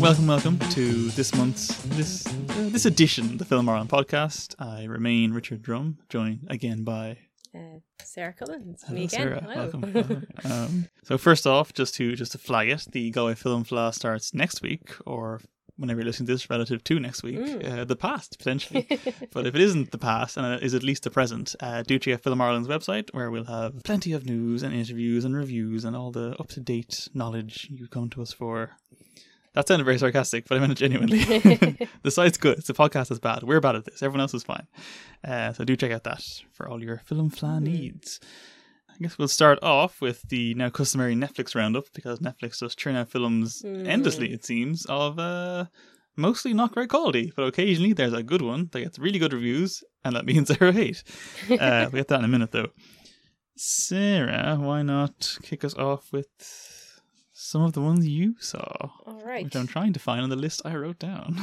Welcome, welcome to this month's this uh, this edition of the Film Ireland podcast. I remain Richard Drum, joined again by Uh, Sarah Collins, Hello, me again. Sarah. Hello. Welcome. welcome. um, so first off, just to just to flag it, the Galway Film Fleadh starts next week, or whenever you're listening to this, relative to next week, Mm. uh, the past potentially. but if it isn't the past and it is at least the present, uh, do check out Film Ireland's website where we'll have plenty of news and interviews and reviews and all the up to date knowledge you come to us for. That sounded very sarcastic, but I meant it genuinely. the site's good. It's a podcast is bad. We're bad at this. Everyone else is fine. Uh, so do check out that for all your film Fleadh needs. I guess we'll start off with the now customary Netflix roundup because Netflix does churn out films endlessly, it seems, of uh, mostly not great quality, but occasionally there's a good one that gets really good reviews, and that means they're a hate. Uh, we'll get that in a minute, though. Sarah, why not kick us off with some of the ones you saw, All right. which I'm trying to find on the list I wrote down.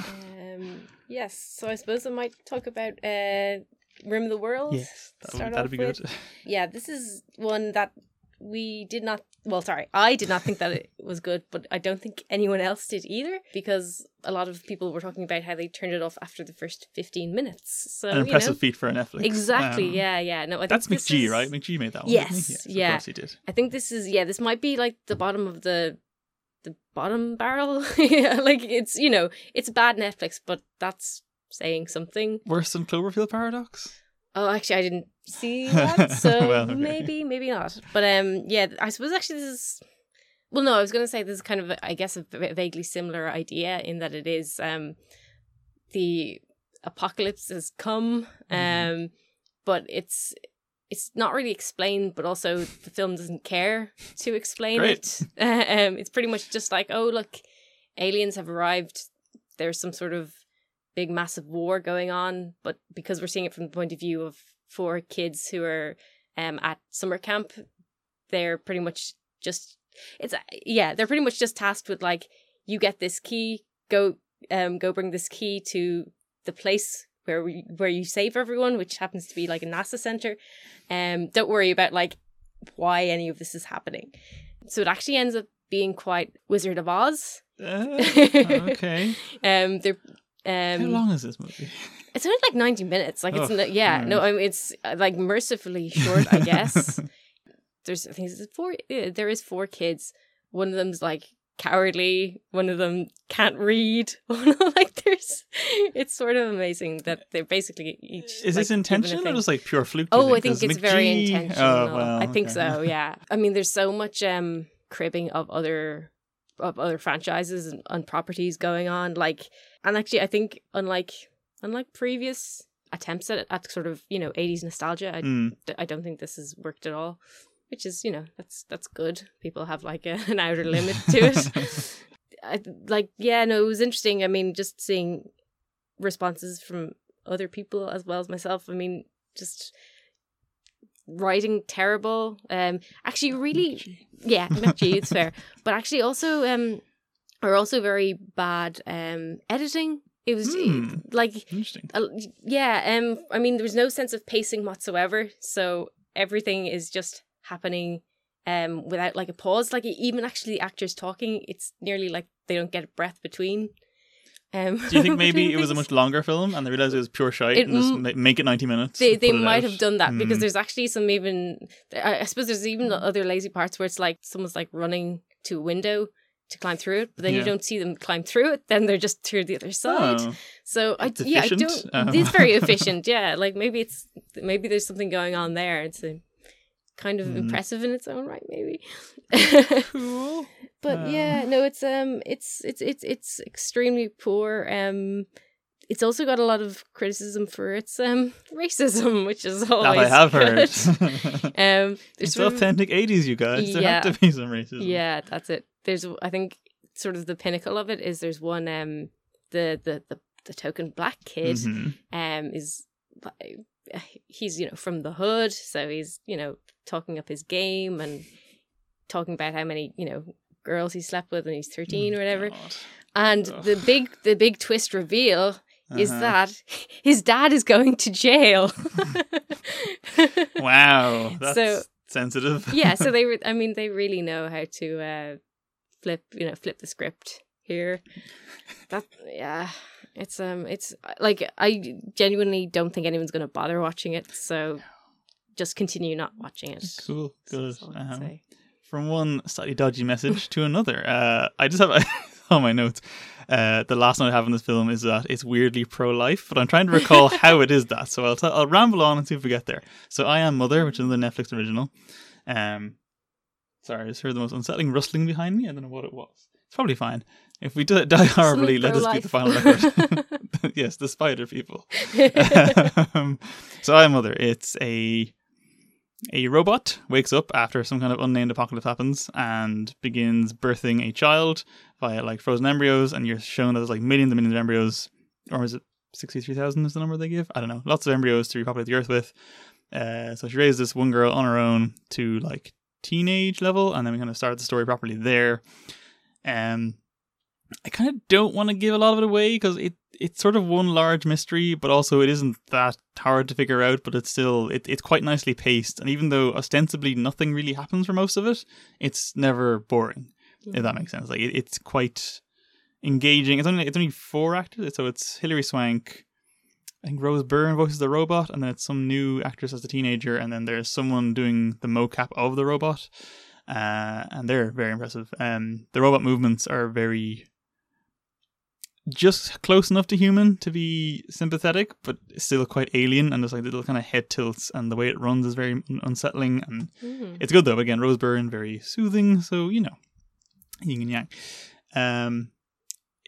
Um, yes, so I suppose I might talk about uh, Rim of the World. yes, that Start would, that'd off be with- good. Yeah, this is one that we did not. Well, sorry, I did not think that it was good, but I don't think anyone else did either because a lot of people were talking about how they turned it off after the first 15 minutes. So, An impressive you know, feat for a Netflix. Exactly, Um, yeah, yeah. No, I think That's this McG, is- right? McG made that one. Yes, didn't he? yeah. Of course he did. I think this is yeah, this might be like the bottom of the the bottom barrel. yeah, like it's you know, it's bad Netflix, but that's saying something. Worse than Cloverfield Paradox? Oh, actually I didn't see that, so Well, okay. maybe, maybe not. But um yeah, I suppose actually this is well no, I was going to say this is kind of I guess a v- vaguely similar idea in that it is um the apocalypse has come um Mhm. but it's it's not really explained, but also the film doesn't care to explain Great. it. um, it's pretty much just like, oh, look, aliens have arrived. There's some sort of big, massive war going on, but because we're seeing it from the point of view of four kids who are um, at summer camp, they're pretty much just it's yeah, they're pretty much just tasked with like, you get this key, go um, go bring this key to the place where we, where you save everyone, which happens to be like a NASA center. Um, don't worry about like why any of this is happening. So it actually ends up being quite Wizard of Oz. Uh, okay. Um, they're um, How long is this movie? it's only like ninety minutes. Like it's Oh, no, yeah, no. I mean it's uh, like mercifully short, I guess. There's I think it's four. Yeah, there is four kids. One of them's like cowardly. One of them can't read. Like there's. It's sort of amazing that they're basically each. Is like, this intentional or just like pure fluke? Oh, I think it's very intentional. Oh, well, I think okay. so. Yeah. I mean, there's so much um cribbing of other of other franchises and, and properties going on. Like, and actually, I think unlike unlike previous attempts at at sort of you know 80s nostalgia, I, Mm. I don't think this has worked at all. Which is you know that's that's good. People have like a, an outer limit to it. I, like yeah, no, it was interesting. I mean, just seeing responses from other people as well as myself. I mean, just writing terrible. Um, actually, really, yeah, McG, it's fair, but actually also um, are also very bad um editing. It was Hmm. like Interesting. uh, yeah um i mean there was no sense of pacing whatsoever so everything is just happening um without like a pause like even actually the actors talking it's nearly like they don't get a breath between um Do you think maybe it was a much longer film and they realized it was pure shite It and just m- make it 90 minutes? they they might out? have done that because Hmm. there's actually some even I suppose there's even other lazy parts where it's like someone's like running to a window to climb through it but then Yeah. you don't see them climb through it then they're just through the other side Oh, So I yeah, I don't. Um. It's very efficient. Yeah, like maybe it's maybe there's something going on there. It's a kind of Hmm. impressive in its own right, maybe. cool. but Uh. yeah, no, it's um, it's it's it's it's extremely poor. Um, it's also got a lot of criticism for its um racism, which is That always I have heard. um, it's authentic 80s, you guys. There Yeah. have to be some racism. Yeah, that's it. There's I think sort of the pinnacle of it is there's one um the the the, the token black kid Mhm. um is he's you know from the hood so he's you know talking up his game and talking about how many you know girls he slept with when he's 13 or whatever God. and Ugh. the big the big twist reveal is Uh-huh. that his dad is going to jail. Wow, that's So- sensitive. yeah, so they, re- I mean, they really know how to uh, flip, you know, flip the script here. That, yeah, it's um, it's like I genuinely don't think anyone's going to bother watching it. So just continue not watching it. cool, good. Um, from one slightly dodgy message to another. Uh, I just have on my notes. Uh, the last note I have in this film is that it's weirdly pro-life, but I'm trying to recall how it is that. So I'll t- I'll ramble on and see if we get there. So I am Mother, which is another Netflix original. Um, sorry, I just heard the most unsettling rustling behind me. I don't know what it was. It's probably fine. If we die horribly, let this be the final record. yes, the spider people. um, so I Mother. It's a a robot wakes up after some kind of unnamed apocalypse happens and begins birthing a child via like frozen embryos, and you're shown that there's like millions and millions of embryos, or is it sixty-three thousand is the number they give? I don't know. Lots of embryos to repopulate the Earth with. Uh, so she raises this one girl on her own to like teenage level, and then we kind of start the story properly there. Um, I kind of don't want to give a lot of it away because it it's sort of one large mystery, but also it isn't that hard to figure out. But it's still it, it's quite nicely paced, and even though ostensibly nothing really happens for most of it, it's never boring. If that makes sense, like it, it's quite engaging. It's only it's only four actors, so it's Hilary Swank. I think Rose Byrne voices the robot, and then it's some new actress as a teenager, and then there's someone doing the mocap of the robot, uh, and they're very impressive. Um, the robot movements are very just close enough to human to be sympathetic, but still quite alien, and there's like little kind of head tilts, and the way it runs is very unsettling, and Mm. it's good though. Again, Rose Byrne, very soothing, so you know, yin and yang. Um,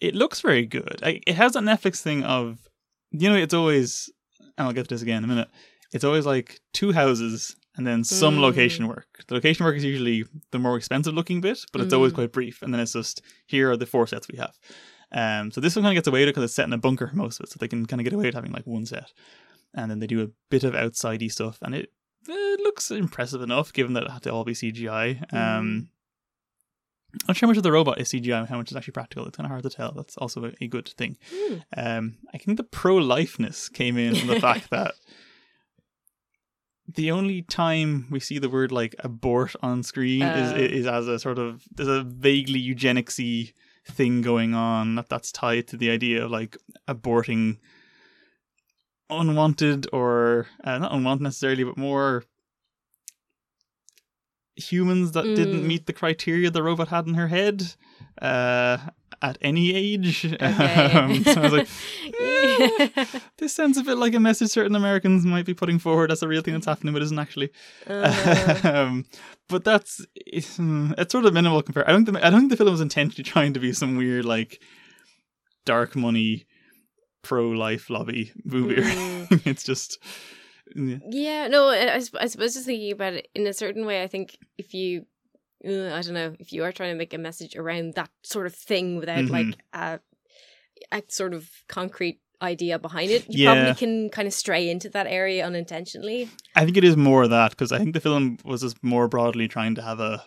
it looks very good. I, it has that Netflix thing of, you know, it's always, and I'll get to this again in a minute. It's always like two houses and then some Mm. location work. The location work is usually the more expensive looking bit, but it's always Mm. quite brief. And then it's just here are the four sets we have. Um, so this one kind of gets away with it because it's set in a bunker most of it, so they can kind of get away with having like one set. And then they do a bit of outsidey stuff, and it, it looks impressive enough given that it had to all be CGI. Um, I'm not sure how much of the robot is CGI and how much is actually practical. It's kind of hard to tell. That's also a, a good thing. Mm. Um, I think the pro lifeness came in from the fact that the only time we see the word like abort on screen is Oh. is as a sort of there's a vaguely eugenicsy thing going on that that's tied to the idea of like aborting unwanted or uh, not unwanted necessarily, but more humans that didn't Mm. meet the criteria the robot had in her head uh, at any age. Okay. Um, so I was like, Yeah. this sounds a bit like a message certain Americans might be putting forward as a real thing that's happening, but isn't actually. Uh, um, but that's it's, it's sort of minimal compared. I don't think the, I don't think the film was intentionally trying to be some weird like dark money pro life lobby movie. Mm. it's just yeah. yeah, no, I, I suppose just thinking about it in a certain way, I think if you, uh, I don't know, if you are trying to make a message around that sort of thing without Mhm. like a, a sort of concrete idea behind it, you Yeah. probably can kind of stray into that area unintentionally. I think it is more of that because I think the film was just more broadly trying to have a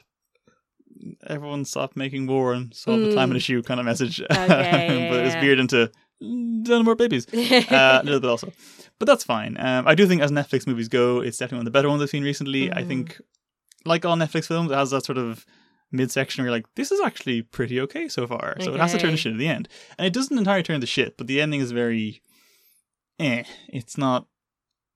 everyone stop making war and solve the Mm. climate issue kind of message. yeah, but it's yeah. veered into "Mm, no more babies. uh, a little bit also, but that's fine. Um, I do think as Netflix movies go, it's definitely one of the better ones I've seen recently. I Mhm. think, like all Netflix films, it has that sort of midsection where you're like, this is actually pretty okay so far. So it has to turn to shit at the end, and it doesn't entirely turn to shit, but the ending is very, eh. It's not.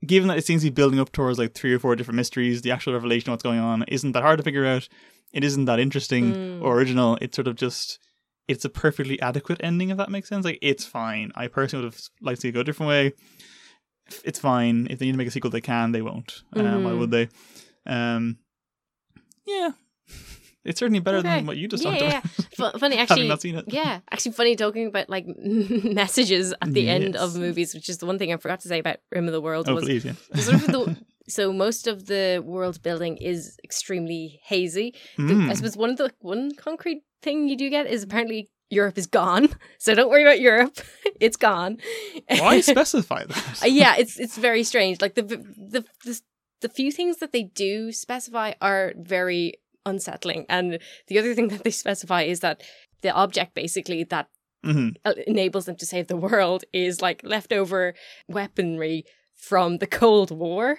Given that it seems to be building up towards like three or four different mysteries, the actual revelation of what's going on isn't that hard to figure out. It isn't that interesting Mm. or original. It's sort of just it's a perfectly adequate ending if that makes sense. Like it's fine. I personally would have liked to see it go a different way. It's fine. If they need to make a sequel, they can. They won't. Um, why would they? Um, yeah, it's certainly better Okay. than what you just yeah, talked yeah, about. yeah. Fu- funny, actually. not seen it. Yeah, actually, funny talking about like messages at the end of movies, which is the one thing I forgot to say about Rim of the World Oh, was please, yeah. the sort of the, so most of the world building is extremely hazy. The- Mm. I suppose one of the one concrete thing you do get is apparently Europe is gone. So don't worry about Europe; it's gone. Why specify that? Uh, yeah, it's it's very strange. Like the the the the few things that they do specify are very unsettling, and the other thing that they specify is that the object basically that hmm uh, enables them to save the world is like leftover weaponry from the Cold War.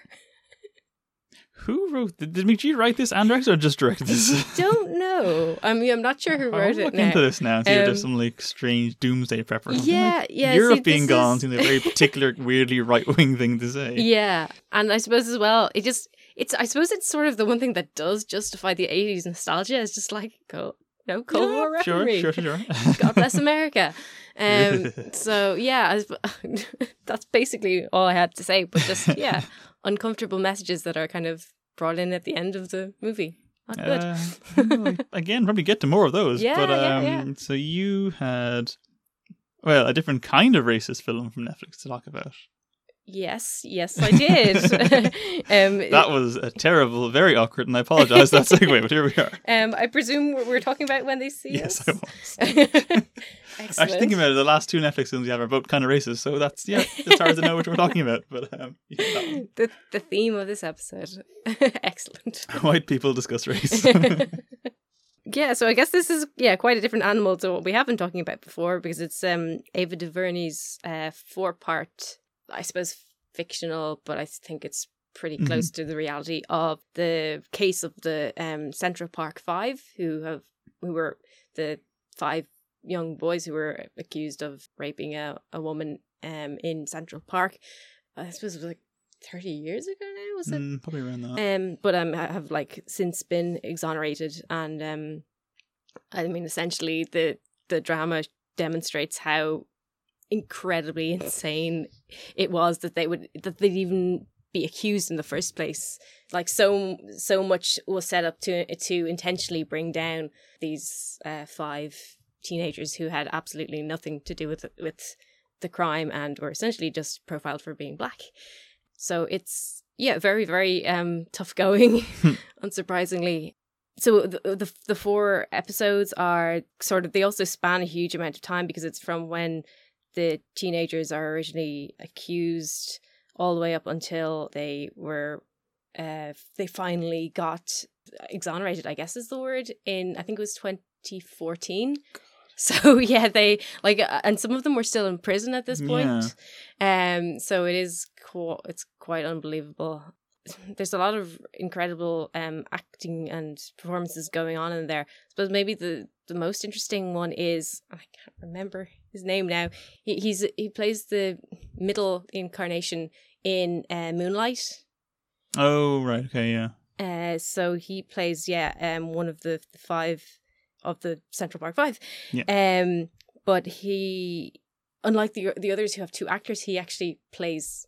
Who wrote? Did, did McG write this and direct or just direct this? I Don't know. I mean, I'm not sure who wrote it. Look into this now. See if Um, there's some like strange doomsday prep or something. Yeah, Like, yeah. Europe see, being gone is- seems a very particular, weirdly right wing thing to say. Yeah, and I suppose as well, it just it's I suppose it's sort of the one thing that does justify the '80s nostalgia is just like go no Cold Yeah, War sure, sure, sure, sure. God bless America. Um, so yeah, I s- that's basically all I had to say. But just yeah, uncomfortable messages that are kind of brought in at the end of the movie. Not good. Uh, well, again, probably get to more of those. Yeah, but yeah, um, yeah. so you had, well, a different kind of racist film from Netflix to talk about. Yes, yes, I did. um, That was a terrible, very awkward, and I apologize that segue, but here we are. um, I presume we're, we're talking about when they see Yes, us. I was. Actually, thinking about it, the last two Netflix films you have are both kind of racist, so that's yeah, it's hard to know what we're talking about. But um, yeah, the the theme of this episode. Excellent. white people discuss race. yeah, so I guess this is yeah quite a different animal to what we have been talking about before because it's um Ava DuVernay's uh four part I suppose fictional, but I think it's pretty Mhm. close to the reality of the case of the um Central Park Five who have who were the five young boys who were accused of raping a, a woman um in Central Park. I suppose it was like thirty years ago now, was it? Mm, probably around that. um but um ha- have like since been exonerated and um i mean essentially the the drama demonstrates how incredibly insane it was that they would that they'd even be accused in the first place like so so much was set up to to intentionally bring down these uh, five teenagers who had absolutely nothing to do with with the crime and were essentially just profiled for being black so it's yeah, very very um tough going, unsurprisingly. So the, the the four episodes are sort of they also span a huge amount of time because it's from when the teenagers are originally accused all the way up until they were uh they finally got exonerated, I guess is the word in I think it was 2014. So yeah, they like, uh, and some of them were still in prison at this point. Um, so it is it's quite unbelievable. There's a lot of incredible um acting and performances going on in there. I suppose maybe the the most interesting one is I can't remember his name now. He, he's he plays the middle incarnation in uh, Moonlight. Oh right, okay, yeah. Uh, so he plays yeah um one of the, the five of the Central Park Five. Yeah. Um, but he, unlike the the others who have two actors, he actually plays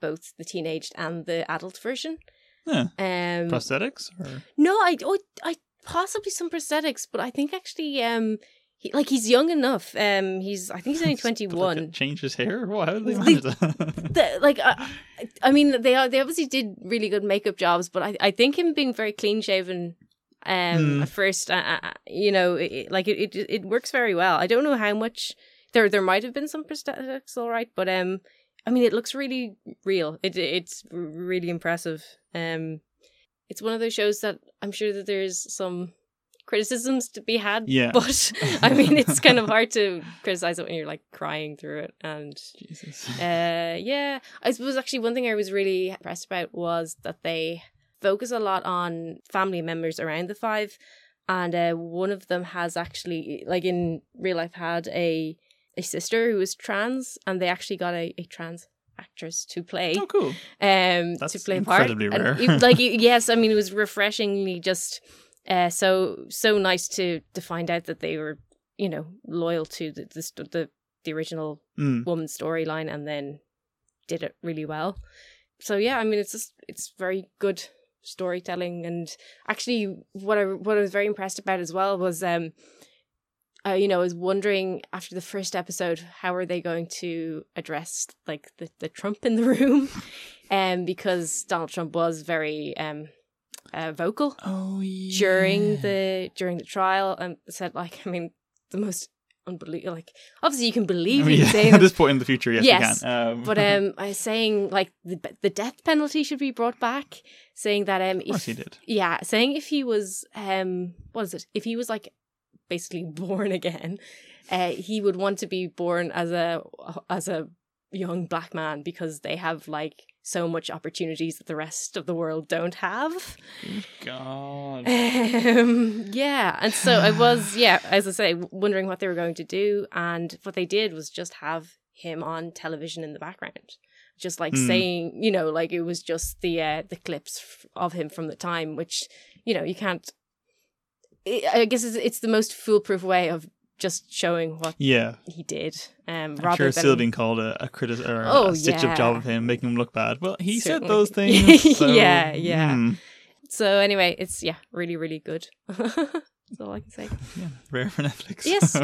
both the teenaged and the adult version. Yeah. Um, Prosthetics or no, I, oh, I possibly some prosthetics, but I think actually um. He, like he's young enough. Um, he's I think he's only twenty one. Change his hair? What? How did they manage that? the, like I, I mean they are they obviously did really good makeup jobs but i, I think him being very clean shaven um at first uh, uh, you know it- like it, it it works very well i don't know how much there there might have been some prosthetics all right but um i mean it looks really real it it's really impressive um it's one of those shows that i'm sure that there's some criticisms to be had Yeah. but i mean it's kind of hard to criticize it when you're like crying through it and Jesus. uh, yeah, I suppose actually one thing I was really impressed about was that they focus a lot on family members around the five, and uh, one of them has actually, like in real life, had a a sister who was trans, and they actually got a, a trans actress to play oh, cool. um That's to play part. incredibly And rare. it- like yes, I mean it was refreshingly just uh so so nice to to find out that they were you know loyal to the the the, the original Mm. woman's storyline and then did it really well. So yeah, I mean it's just it's very good storytelling and actually what I what I was very impressed about as well was um uh, you know, I was wondering after the first episode how are they going to address like the, the Trump in the room, um, because Donald Trump was very um, uh, vocal Oh yeah. during the during the trial and said like I mean the most unbelievable like obviously you can believe mean, yeah, saying at this point in the future, yes, Yes, you can. Um, but um, I was saying like the the death penalty should be brought back. Saying that um, if he did. yeah, saying if he was um, what is it? If he was like basically born again, uh, he would want to be born as a as a young black man because they have like so much opportunities that the rest of the world don't have. God. Um, yeah, and so I was, yeah, as I say, wondering what they were going to do, and what they did was just have him on television in the background, just like Hmm. saying, you know, like it was just the uh, the clips of him from the time, which you know you can't. I I guess it's, it's the most foolproof way of just showing what Yeah, he did. Um, I'm rather sure it's than still being called a, a critic or Oh, a stitch up job of him, making him look bad. Well, he Certainly. said those things. so, Yeah, yeah. hmm, so anyway, it's yeah, really, really good. That's all I can say. yeah, rare for Netflix. Yes.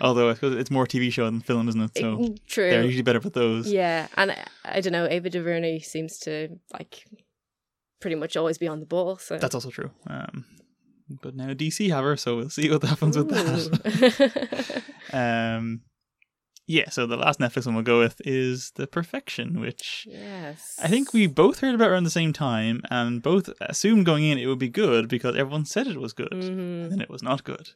Although I suppose it's more TV show than film, isn't it? So Mm, True. they're usually better with those. Yeah, and I, I don't know. Ava DuVernay seems to like pretty much always be on the ball. So That's also true. Um, but now DC have her, so we'll see what happens with that. Um, yeah, so the last Netflix one we'll go with is The Perfection, which yes, I think we both heard about around the same time and both assumed going in it would be good because everyone said it was good. hmm And then it was not good.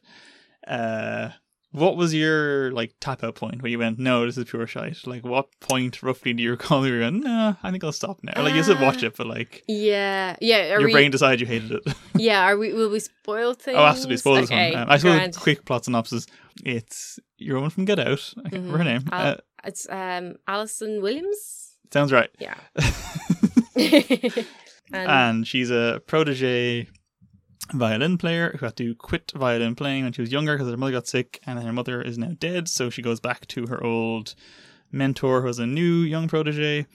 Uh, what was your like tap out point where you went, no, this is pure shite? Like, what point roughly do you recall you were going, no, I think I'll stop now? Like, you said watch Uh, it, but like, Yeah, yeah. Are your we, brain decided you hated it. Yeah, are we? Will we spoil things? oh, absolutely. Spoil this okay, one. Um, I suppose quick plot synopsis. It's your woman from Get Out. I can't remember her Mhm. name. Al- Uh, It's um Allison Williams. sounds right. Yeah. and, and she's a protege violin player who had to quit violin playing when she was younger because her mother got sick and then her mother is now dead so she goes back to her old mentor who was a new young protege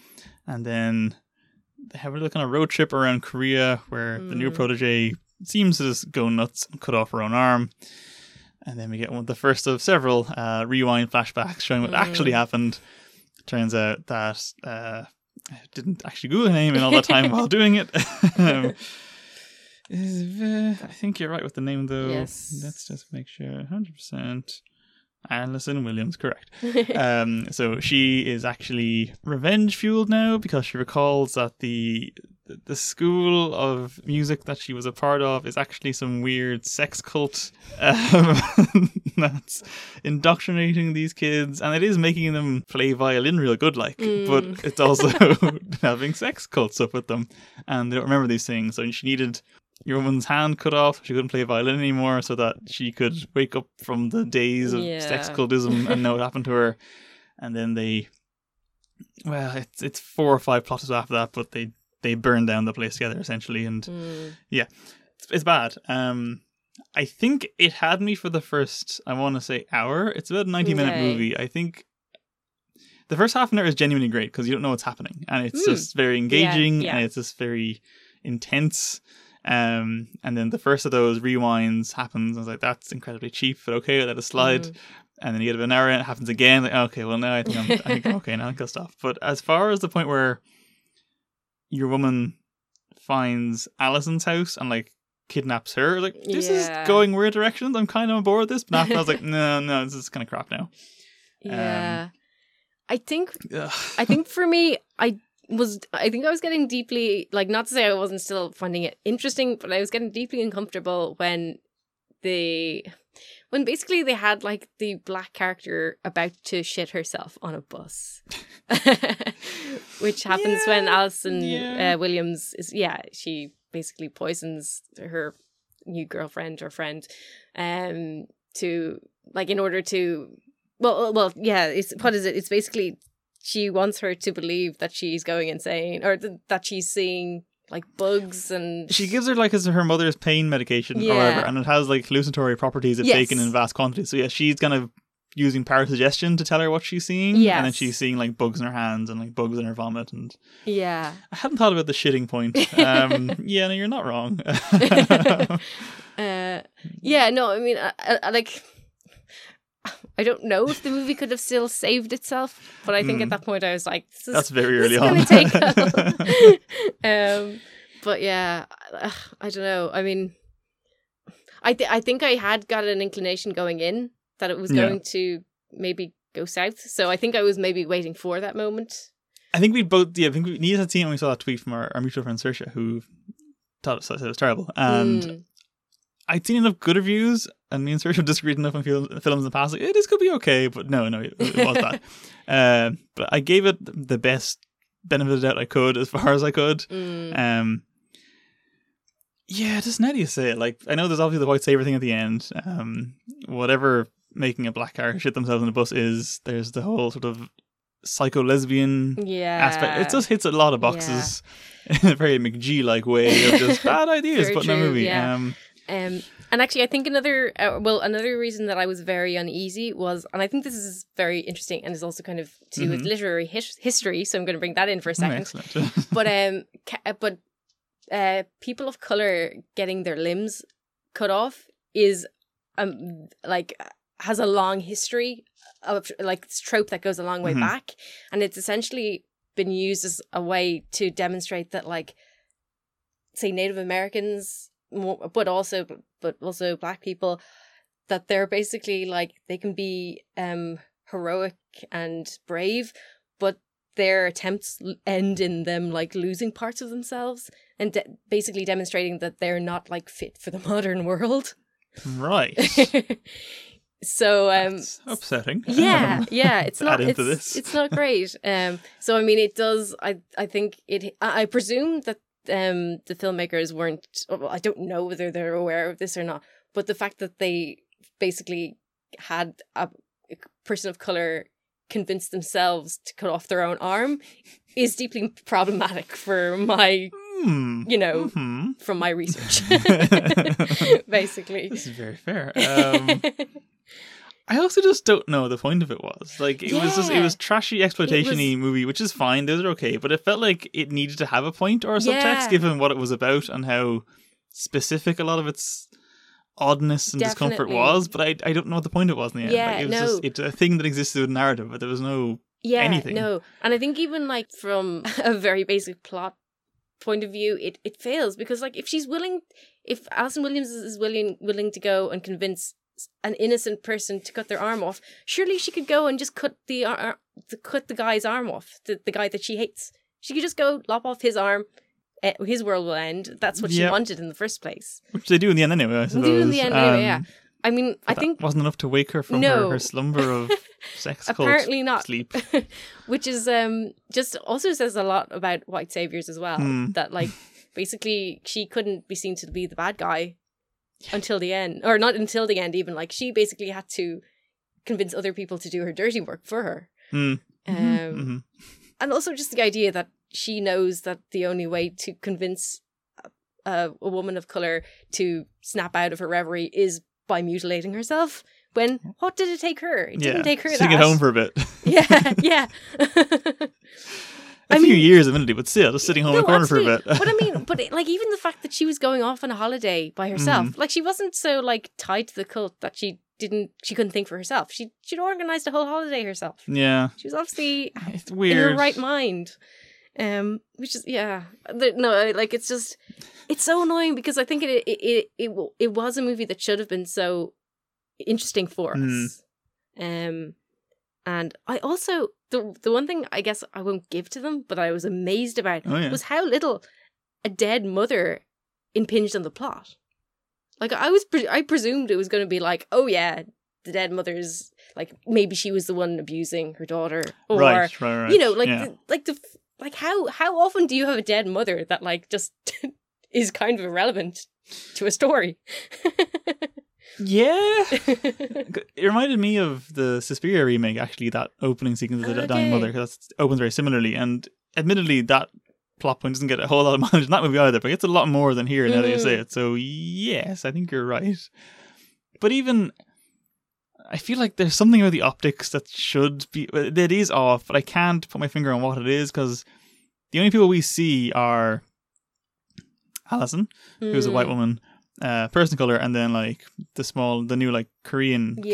and then they have a little kind of road trip around korea where the new Mm. protege seems to just go nuts and cut off her own arm and then we get one of the first of several uh, rewind flashbacks showing what Mm. actually happened turns out that uh, I didn't actually Google her name in all that time while doing it. Is, I think you're right with the name though. Yes. Let's just make sure. 100%. Allison Williams, correct. Um, so she is actually revenge fueled now because she recalls that the the school of music that she was a part of is actually some weird sex cult um, that's indoctrinating these kids, and it is making them play violin real good, like. Mm. But it's also having sex cults up with them, and they don't remember these things. So she needed your woman's hand cut off. She couldn't play violin anymore, so that she could wake up from the days of sex cultism and know what happened to her. And then they, well, it's it's four or five plots after that, but they they burn down the place together essentially, and Mm. it's, it's bad. Um, I think it had me for the first, I want to say, hour. It's about a ninety minute Okay. movie. I think. The first half an hour is genuinely great because you don't know what's happening, and it's Mm. just very engaging, yeah. and it's just very intense. Um, and then the first of those rewinds happens. I was like, "That's incredibly cheap, but okay, let it slide." Mhm. And then you get an hour, and it happens again. Like, okay, well now I think I'm, I think I'm okay now. I can stop. But as far as the point where your woman finds Allison's house and like kidnaps her, like this Yeah. is going weird directions. I'm kind of on board with this, but I was like, no, no, this is kind of crap now. Yeah. I think Ugh. I think for me, I was I think I was getting deeply like not to say I wasn't still finding it interesting, but I was getting deeply uncomfortable when the when basically they had like the black character about to shit herself on a bus. Which happens when Yeah, Allison yeah. uh, Williams is yeah, she basically poisons her new girlfriend or friend um to like in order to well well yeah it's what is it it's basically she wants her to believe that she's going insane or th- that she's seeing like bugs and she gives her like as her mother's pain medication or Yeah. whatever, and it has like hallucinatory properties if Yes. taken in vast quantities. So yeah, she's kind of using parasuggestion to tell her what she's seeing, yeah and then she's seeing like bugs in her hands and like bugs in her vomit and yeah I hadn't thought about the shitting point. Um, yeah, no, you're not wrong. uh yeah no i mean I, I, I like I don't know if the movie could have still saved itself, but I think Mm. at that point I was like, "This is That's very early on. take um, but yeah, ugh, I don't know. I mean, I th- I think I had got an inclination going in that it was Yeah. going to maybe go south. So I think I was maybe waiting for that moment. I think we both, yeah, I think we Nina had seen it when we saw that tweet from our, our mutual friend Saoirse, who thought it, said it was terrible. And Mm, I'd seen enough good reviews and me and Sergio disagreed enough on films in the past. Like, eh, this could be okay, but no, no, it, it was that. Uh, but I gave it the best benefit of the doubt I could, as far as I could. Mm. Um, yeah, just now do you say it? Like, I know there's obviously the white saber thing at the end. Um, whatever making a black car shit themselves in a bus is, there's the whole sort of psycho lesbian yeah. aspect. It just hits a lot of boxes in a very McG like way of just bad ideas but in movie. yeah. Um, Um, and actually, I think another uh, well, another reason that I was very uneasy was, and I think this is very interesting, and is also kind of to do with Mhm. literary his- history. So I'm going to bring that in for a oh, second. excellent. but um, ca- uh, but uh, people of color getting their limbs cut off is um like has a long history of like this trope that goes a long way Mhm. back, and it's essentially been used as a way to demonstrate that like say Native Americans, but also but also Black people, that they're basically like they can be um heroic and brave, but their attempts end in them like losing parts of themselves and de- basically demonstrating that they're not like fit for the modern world. right. so um That's upsetting. yeah yeah it's not it's, this. it's not great um so i mean it does i i think it I presume that um the filmmakers weren't well, i don't know whether they're aware of this or not but the fact that they basically had a person of color convince themselves to cut off their own arm is deeply problematic for my Hmm. you know Mhm. from my research basically This is very fair. Um, I also just don't know the point of it was. Like it was just it was trashy exploitation-y movie, which is fine, those are okay, but it felt like it needed to have a point or a subtext Yeah. given what it was about and how specific a lot of its oddness and discomfort was, but I I don't know what the point it was in the end. Yeah, like, it was no. just it's a thing that existed with narrative, but there was no yeah anything. no and i think even like from a very basic plot point of view it it fails because like if she's willing if allison williams is willing willing to go and convince an innocent person to cut their arm off surely she could go and just cut the ar- to cut the guy's arm off the, the guy that she hates she could just go lop off his arm eh, his world will end that's what she wanted in the first place which they do in the end anyway, I They do in the end anyway, yeah. Um, i mean i think wasn't enough to wake her from No. her, her slumber of sex apparently not sleep. which is um just also says a lot about white saviors as well Hmm. that like basically she couldn't be seen to be the bad guy until the end or not until the end even like she basically had to convince other people to do her dirty work for her Hmm. um Mhm. and also just the idea that she knows that the only way to convince a, a woman of color to snap out of her reverie is by mutilating herself when what did it take her it didn't take her that it home for a bit. yeah yeah a I few mean- years, admittedly, but still, just sitting home in No, the corner for a absolutely. bit. but I mean, but it, like even the fact that she was going off on a holiday by herself, Mm. like she wasn't so like tied to the cult that she didn't, she couldn't think for herself. She she'd organized a whole holiday herself. yeah, She was obviously it's weird. in her right mind. Um, which is yeah, no, like it's just it's so annoying because I think it it it it, it was a movie that should have been so interesting for Mm. us. Um, and I also the the one thing I guess I won't give to them, but I was amazed about Oh, yeah. was how little a dead mother impinged on the plot. Like I was, pre- I presumed it was going to be like, oh yeah, the dead mother's like maybe she was the one abusing her daughter, or right, right, right. you know, like yeah. the, like the like how how often do you have a dead mother that like just is kind of irrelevant to a story? yeah. It reminded me of the Suspiria remake, actually, that opening sequence of the dying mother, because that opens very similarly. And admittedly, that plot point doesn't get a whole lot of mileage in that movie either, but it's a lot more than here now that you say Mhm. it. So, yes, I think you're right. But even, I feel like there's something about the optics that should be, that is off, but I can't put my finger on what it is because the only people we see are Allison, who's a white Mm. woman, uh, person color, and then like the small, the new like Korean Yeah,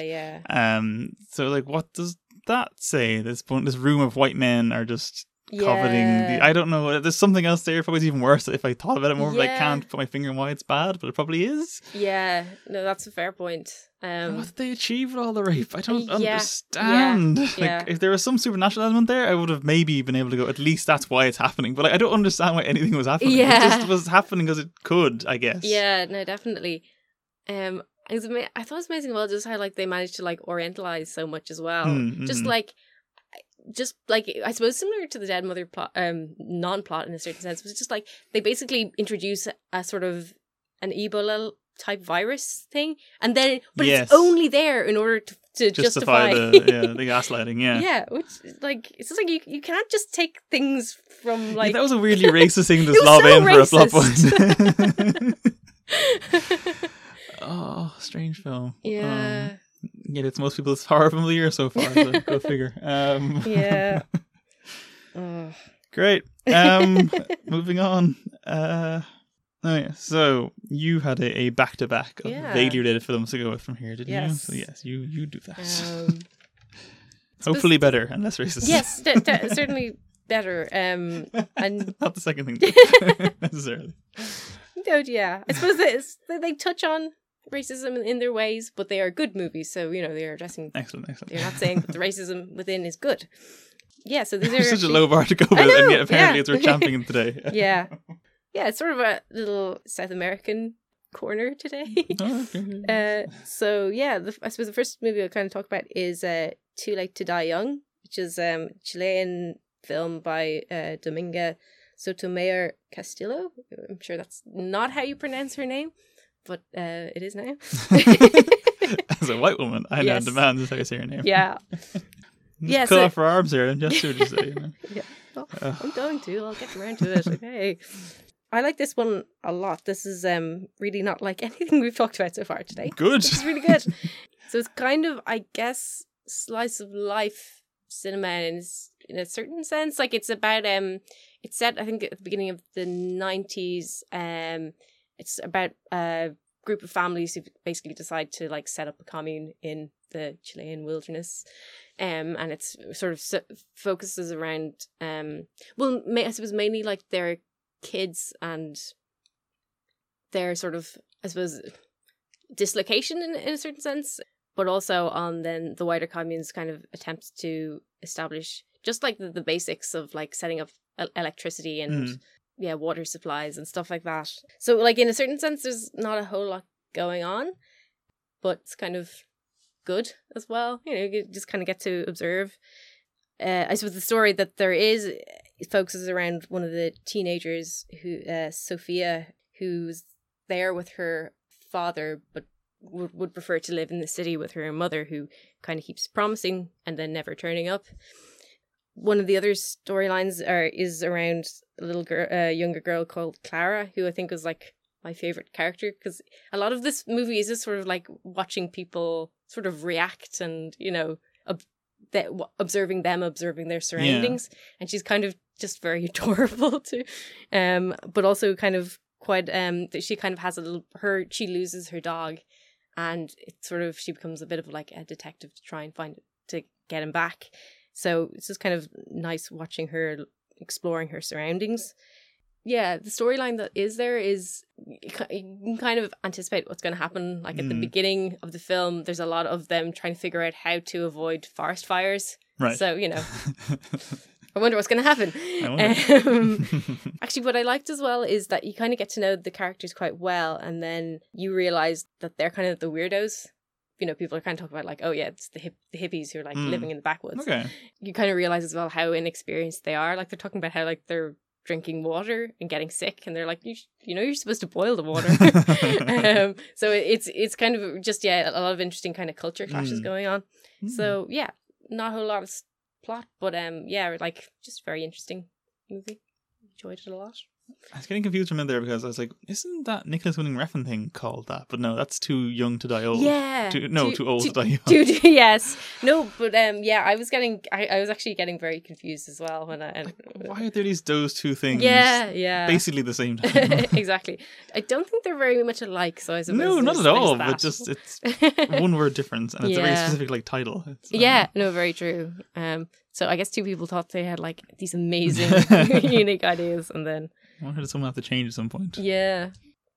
kid. yeah. yeah. Um, so like, what does that say? This point, this room of white men are just coveting the. I don't know. There's something else there. Probably even worse if I thought about it more. But I can't put my finger on why it's bad, but it probably is. Yeah, no, that's a fair point. Um, what did they achieve with all the rape? I don't Yeah, understand. yeah, like, yeah. if there was some supernatural element there, I would have maybe been able to go. At least that's why it's happening. But like, I don't understand why anything was happening. yeah. It Yeah. just was happening because it could. I guess. Yeah, no, definitely. Um, it was ama- I thought it was amazing. Well, just how like they managed to like orientalize so much as well. Mm, Just mm. like, just like I suppose similar to the Dead Mother plot, um, non-plot in a certain sense. Was just like they basically introduce a sort of an Ebola type virus thing, and then but Yes. it's only there in order to, to Justify, justify. the yeah, the gaslighting. Yeah. yeah, which like it's just like you you can't just take things from Yeah, like that was a weirdly racist thing to was so in for a plot racist. point. oh, strange film. yeah. Um, yet it's most people's horror film of the year so far. So go figure. Um, Yeah. Oh. Great. Um, moving on. Uh, oh yeah. So you had a, a back-to-back of Yeah. vaguely related films to go with from here, didn't you? Yes. So yes, you you do that. Um, Hopefully better and less racist. yes, de- de- certainly better. Um, and Not the second thing necessarily. no, yeah, I suppose they touch on racism in their ways, but they are good movies. So you know they are addressing. Excellent, excellent. They're not saying that the racism within is good. Yeah, so these are It's such a low bar to go with, know, and yet apparently yeah. it's worth championing today. Yeah, yeah, it's sort of a little South American corner today. Oh, okay. Uh, so yeah, the, I suppose the first movie I'll kind of talk about is uh, "Too Late to Die Young," which is um Chilean film by uh, Dominga Sotomayor Castillo. I'm sure that's not how you pronounce her name, but uh, it is now. As a white woman, I now Yes. demand this how you say her name. yeah, Just Yeah, cut so- off her arms here and just what you say. You know? Well, Ugh. I'm going to. I'll get around to it. Okay. I like this one a lot. This is um really not like anything we've talked about so far today. Good. Is really good. so it's kind of, I guess, slice of life cinema in, in a certain sense. Like it's about um, it's set I think at the beginning of the nineties. Um, it's about a group of families who basically decide to like set up a commune in the Chilean wilderness. Um, and it's sort of so- focuses around um, well, I suppose mainly like their kids and their sort of, I suppose, dislocation in, in a certain sense, but also on then the wider commune's kind of attempts to establish just like the, the basics of like setting up electricity and Mm. Yeah, water supplies and stuff like that. So like in a certain sense, there's not a whole lot going on, but it's kind of good as well. You know, you just kind of get to observe. Uh, I suppose the story that there is focuses around one of the teenagers who, uh, Sophia, who's there with her father, but would, would prefer to live in the city with her mother, who kind of keeps promising and then never turning up. One of the other storylines are is around a little girl, a younger girl called Clara, who I think was like my favorite character because a lot of this movie is just sort of like watching people sort of react and you know ob- that observing them, observing their surroundings, and she's kind of just very adorable too, um, but also kind of quite um that she kind of has a little her she loses her dog, and it's sort of she becomes a bit of like a detective to try and find to get him back. So it's just kind of nice watching her exploring her surroundings. Yeah, the storyline that is there is you can kind of anticipate what's going to happen. Like at the Mm. beginning of the film, there's a lot of them trying to figure out how to avoid forest fires. Right. So you know, I wonder what's going to happen. Um, actually, what I liked as well is that you kind of get to know the characters quite well, and then you realize that they're kind of the weirdos. You know, people are kind of talking about like, oh yeah, it's the hip, the hippies who are like Mm. living in the backwoods. okay. You kind of realize as well how inexperienced they are. Like they're talking about how like they're drinking water and getting sick, and they're like, you, sh- you know, you're supposed to boil the water. um, so it's it's kind of just yeah, a lot of interesting kind of culture clashes Mm. going on. Hmm. So yeah, not a whole lot of plot, but um, yeah, like just very interesting movie. Enjoyed it a lot. I was getting confused from in there because I was like, isn't that Nicolas Winding Refn thing called that? But no, that's too young to die old. Yeah, Too, no, too, old to, die young. Too, too- yes, no, but um, yeah, I was getting, I, I was actually getting very confused as well when I. and- Why are there these those two things? yeah, yeah, Basically the same time. exactly. I don't think they're very much alike, so I suppose. no, not at all. But just it's one word difference, and it's a very specific like title. Um, Yeah, no, very true. Um, so I guess two people thought they had like these amazing, unique ideas, and then I did someone have to change at some point? yeah.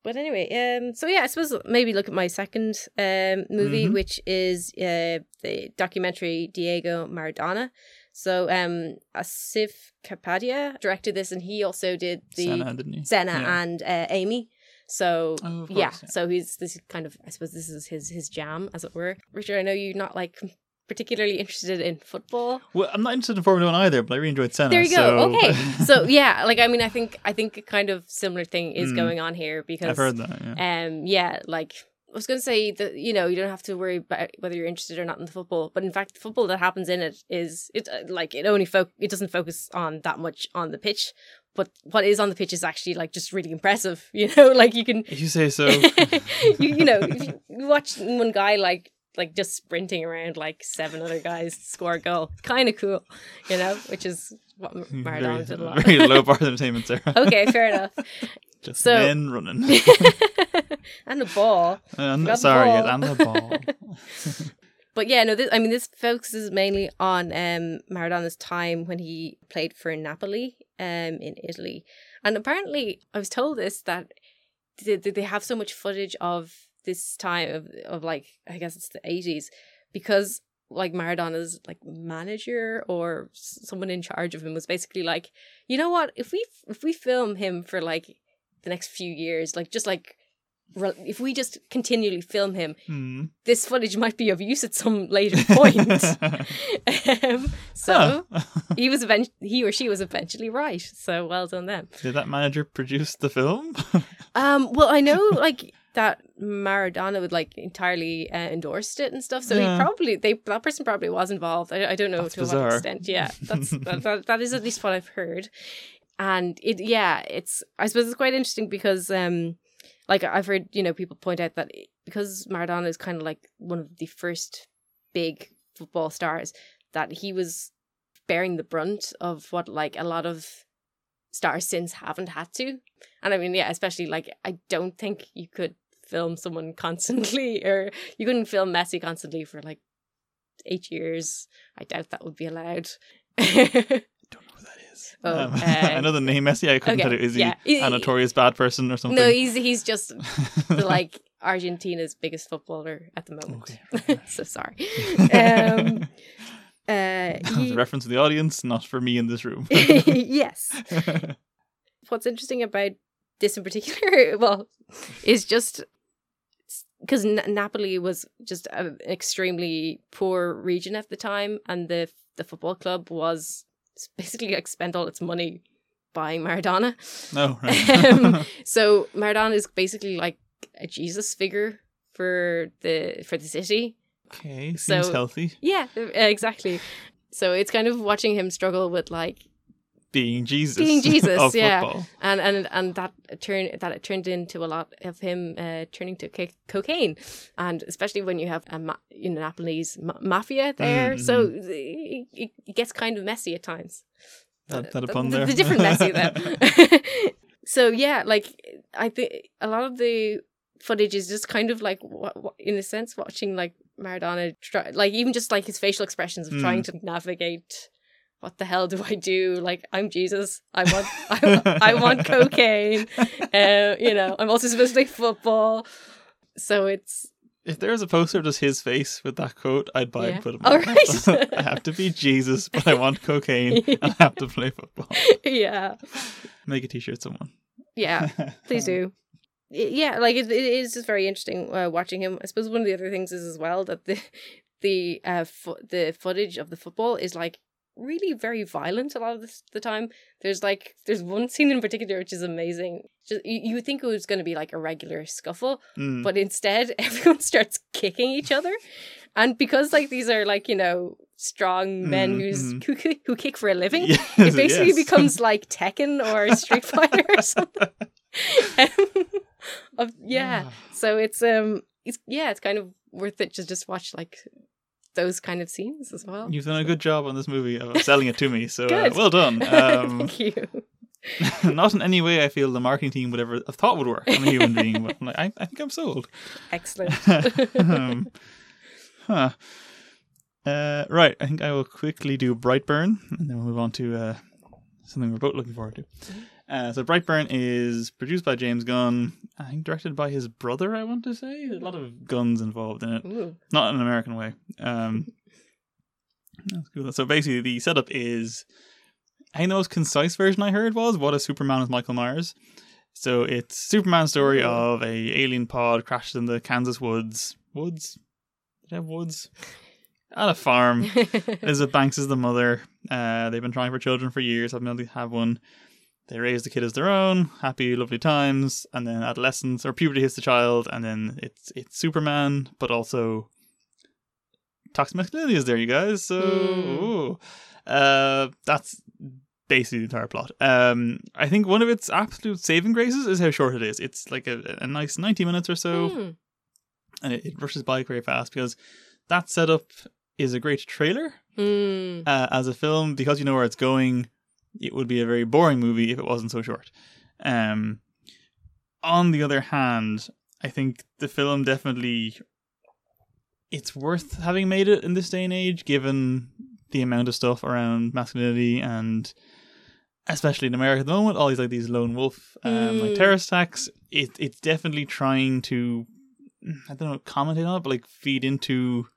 But anyway, um, so yeah, I suppose maybe look at my second um movie, Mhm. which is uh the documentary Diego Maradona. So um, Asif Kapadia directed this, and he also did the Senna? Senna Yeah. and uh, Amy. So Oh, of yeah, yeah. so he's this kind of I suppose this is his his jam, as it were. Richard, I know you're not like particularly interested in football. Well, I'm not interested in Formula One either, but I really enjoyed Senna. There you go. so- Okay, so yeah, like I mean, I think I think a kind of similar thing is Mm. going on here because I've heard that. Yeah. um, yeah, like I was going to say that you know you don't have to worry about whether you're interested or not in the football, but in fact, the football that happens in it is it like it only fo- it doesn't focus on that much on the pitch, but what is on the pitch is actually like just really impressive. You know, like you can If you say so. you, you know if you watch one guy like like just sprinting around like seven other guys score a goal, kind of cool, you know, which is what very, Maradona did a lot. very low bar of entertainment, Sarah. okay, fair enough. Just So- men running. and the ball. And, Forgot the sorry, ball. and the ball. But yeah, no, this, I mean, this focuses mainly on um, Maradona's time when he played for Napoli um, in Italy. And apparently, I was told this that they, they have so much footage of this time of, of like, I guess it's the 80s, because like Maradona's like manager or someone in charge of him was basically like, you know what, if we if we film him for like the next few years, like just like if we just continually film him, Hmm. this footage might be of use at some later point. um, so he was event- he or she was eventually right. So well done them. Did that manager produce the film? Um, well, I know like that Maradona would like entirely uh, endorsed it and stuff. So Yeah. he probably they that person probably was involved. I, I don't know That's to bizarre. what extent. Yeah, that's that, that, that is at least what I've heard. And it yeah, it's I suppose it's quite interesting because um like I've heard you know people point out that because Maradona is kind of like one of the first big football stars that he was bearing the brunt of what like a lot of stars since haven't had to. And I mean, yeah, especially like I don't think you could film someone constantly or you couldn't film Messi constantly for like eight years. I doubt that would be allowed. I don't know who that is. Oh, Um, uh, I know the name Messi. I couldn't okay, tell you. Is he yeah. He- a notorious bad person or something? no, he's he's just the, like Argentina's biggest footballer at the moment. Okay. so sorry. Um, uh, he- a reference to the audience, not for me in this room. yes. What's interesting about this in particular, well, is just because N- Napoli was just an extremely poor region at the time, and the the football club was basically like spent all its money buying Maradona. no, Um, right. so Maradona is basically like a Jesus figure for the for the city. okay, seems so- healthy. Yeah, exactly. So it's kind of watching him struggle with like Being Jesus. Being Jesus, yeah. football. and and and that turned that it turned into a lot of him uh, turning to co- cocaine, and especially when you have a ma- you know Napolese ma- mafia there, Mhm. so it, it gets kind of messy at times. That, that The- the, there. the different messy though. so yeah, like I think a lot of the footage is just kind of like in a sense watching like Maradona try, like even just like his facial expressions of Mm. trying to navigate what the hell do I do like I'm Jesus I want I, I want cocaine uh, you know I'm also supposed to play football so it's If there was a poster of just his face with that quote, I'd buy it Yeah. and put him All on. right. I have to be Jesus, but I want cocaine and I have to play football. yeah Make a t-shirt, someone. yeah please do yeah like it, it is just very interesting uh, watching him i suppose one of the other things is as well that the the uh fo- the footage of the football is like really very violent a lot of this, the time there's like there's one scene in particular which is amazing just you, you would think it was going to be like a regular scuffle Mm. but instead everyone starts kicking each other and because like these are like you know strong men Mm, who's who, who kick for a living Yes, it basically yes. becomes like Tekken or Street Fighter or something. Um, of, yeah. Ah. So it's um it's yeah, it's kind of worth it to just watch like those kind of scenes as well. You've done a good job on this movie of selling it to me, so uh, Good. well done. Um, Thank you. not in any way I feel the marketing team would ever have thought would work on a human being, but I'm like, I, I think I'm sold. Excellent. um, huh. Uh, right, I think I will quickly do Brightburn, and then we'll move on to uh, something we're both looking forward to. Uh, so Brightburn is produced by James Gunn, I think directed by his brother. I want to say a lot of guns involved in it, Ooh. not in an American way. Um, that's cool. So basically, the setup is I think the most concise version I heard was what a Superman is Michael Myers. So it's Superman's story of a alien pod crashes in the Kansas woods. Woods? Did have woods? At a farm. Elizabeth Banks is the mother. Uh, they've been trying for children for years. Haven't been able to have one. They raise the kid as their own. Happy, lovely times. And then adolescence or puberty hits the child, and then it's it's Superman, but also toxic masculinity is there, you guys. So Mm. uh, that's basically the entire plot. Um, I think one of its absolute saving graces is how short it is. It's like a, a nice ninety minutes or so Hmm. and it, it rushes by very fast because that setup is a great trailer Hmm. uh, as a film because you know where it's going. It would be a very boring movie if it wasn't so short. Um, on the other hand, I think the film definitely it's worth having made it in this day and age, given the amount of stuff around masculinity and especially in America at the moment, all these like these lone wolf um, like Mm. terrorist attacks. It it's definitely trying to I don't know commentate on it, but like feed into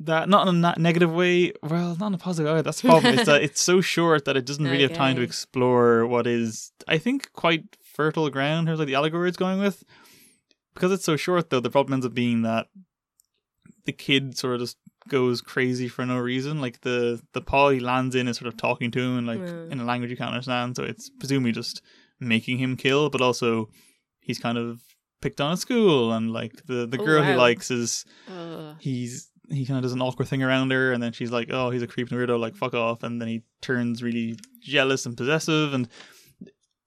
that not in a negative way. Well, not in a positive way. That's the problem. it's that it's so short that it doesn't really have time to explore what is I think quite fertile ground Here's like the allegory it's going with. Because it's so short, though, the problem ends up being that the kid sort of just goes crazy for no reason. Like the the paw he lands in is sort of talking to him in like Mm. in a language you can't understand. So it's presumably just making him kill, but also he's kind of picked on at school, and like the the Oh, girl he likes is Ugh. he's he kind of does an awkward thing around her, and then she's like, "Oh, he's a creep and weirdo, like fuck off," and then he turns really jealous and possessive, and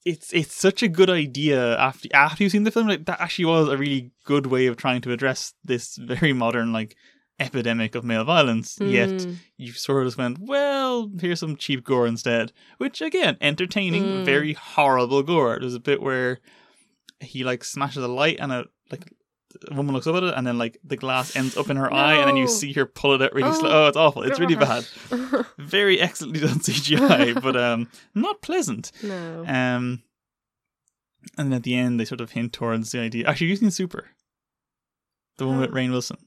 it's it's such a good idea after after you've seen the film. Like that actually was a really good way of trying to address this very modern like epidemic of male violence. Yet Hmm. you sort of just went, well, here's some cheap gore instead. Which again, entertaining, Mm. very horrible gore. There's a bit where he like smashes a light and a like woman looks up at it and then like the glass ends up in her eye and then you see her pull it out really Oh, slow. Oh, it's awful. It's really bad. Very excellently done CGI, but um not pleasant. no. Um and then at the end they sort of hint towards the idea actually using Super. The one with Oh. Rainn Wilson.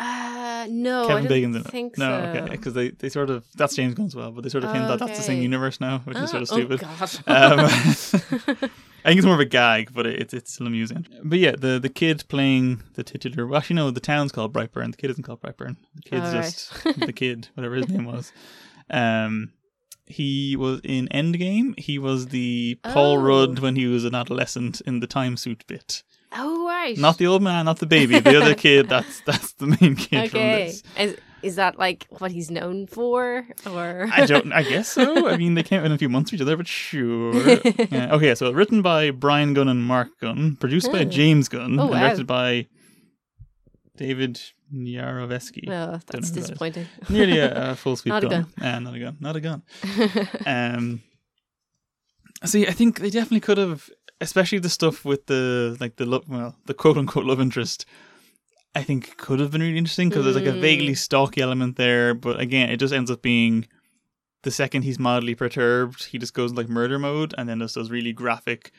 Uh, no, Kevin I Bacon's in it. think no, so. okay, because they, they sort of that's James Gunn as well, but they sort of hint that that's the same universe now, which is sort of stupid. Oh, Um, God. I think it's more of a gag, but it, it's it's still amusing. But yeah, the the kid playing the titular. Well, actually, no, the town's called Brightburn. The kid isn't called Brightburn. The kid's Oh, just the kid, whatever his name was. Um, he was in Endgame. He was the Paul Oh. Rudd when he was an adolescent in the time suit bit. oh, right. Not the old man, not the baby. The other kid. That's that's the main kid from okay. this. Is, is that like what he's known for? Or I don't. I guess so. I mean, they came out in a few months each other, but sure. Yeah, okay, so written by Brian Gunn and Mark Gunn, produced by Oh. James Gunn, Oh, wow. directed by David Yarovesky. No, that's who that disappointing. Nearly a, a full sweep Not a gun. Uh, not a gun. Not a gun. Um, see, I think they definitely could have, especially the stuff with the like the love, well, the quote unquote love interest. I think could have been really interesting because there's like a Mm. vaguely stalky element there, but again, it just ends up being the second he's mildly perturbed, he just goes like murder mode, and then there's those really graphic,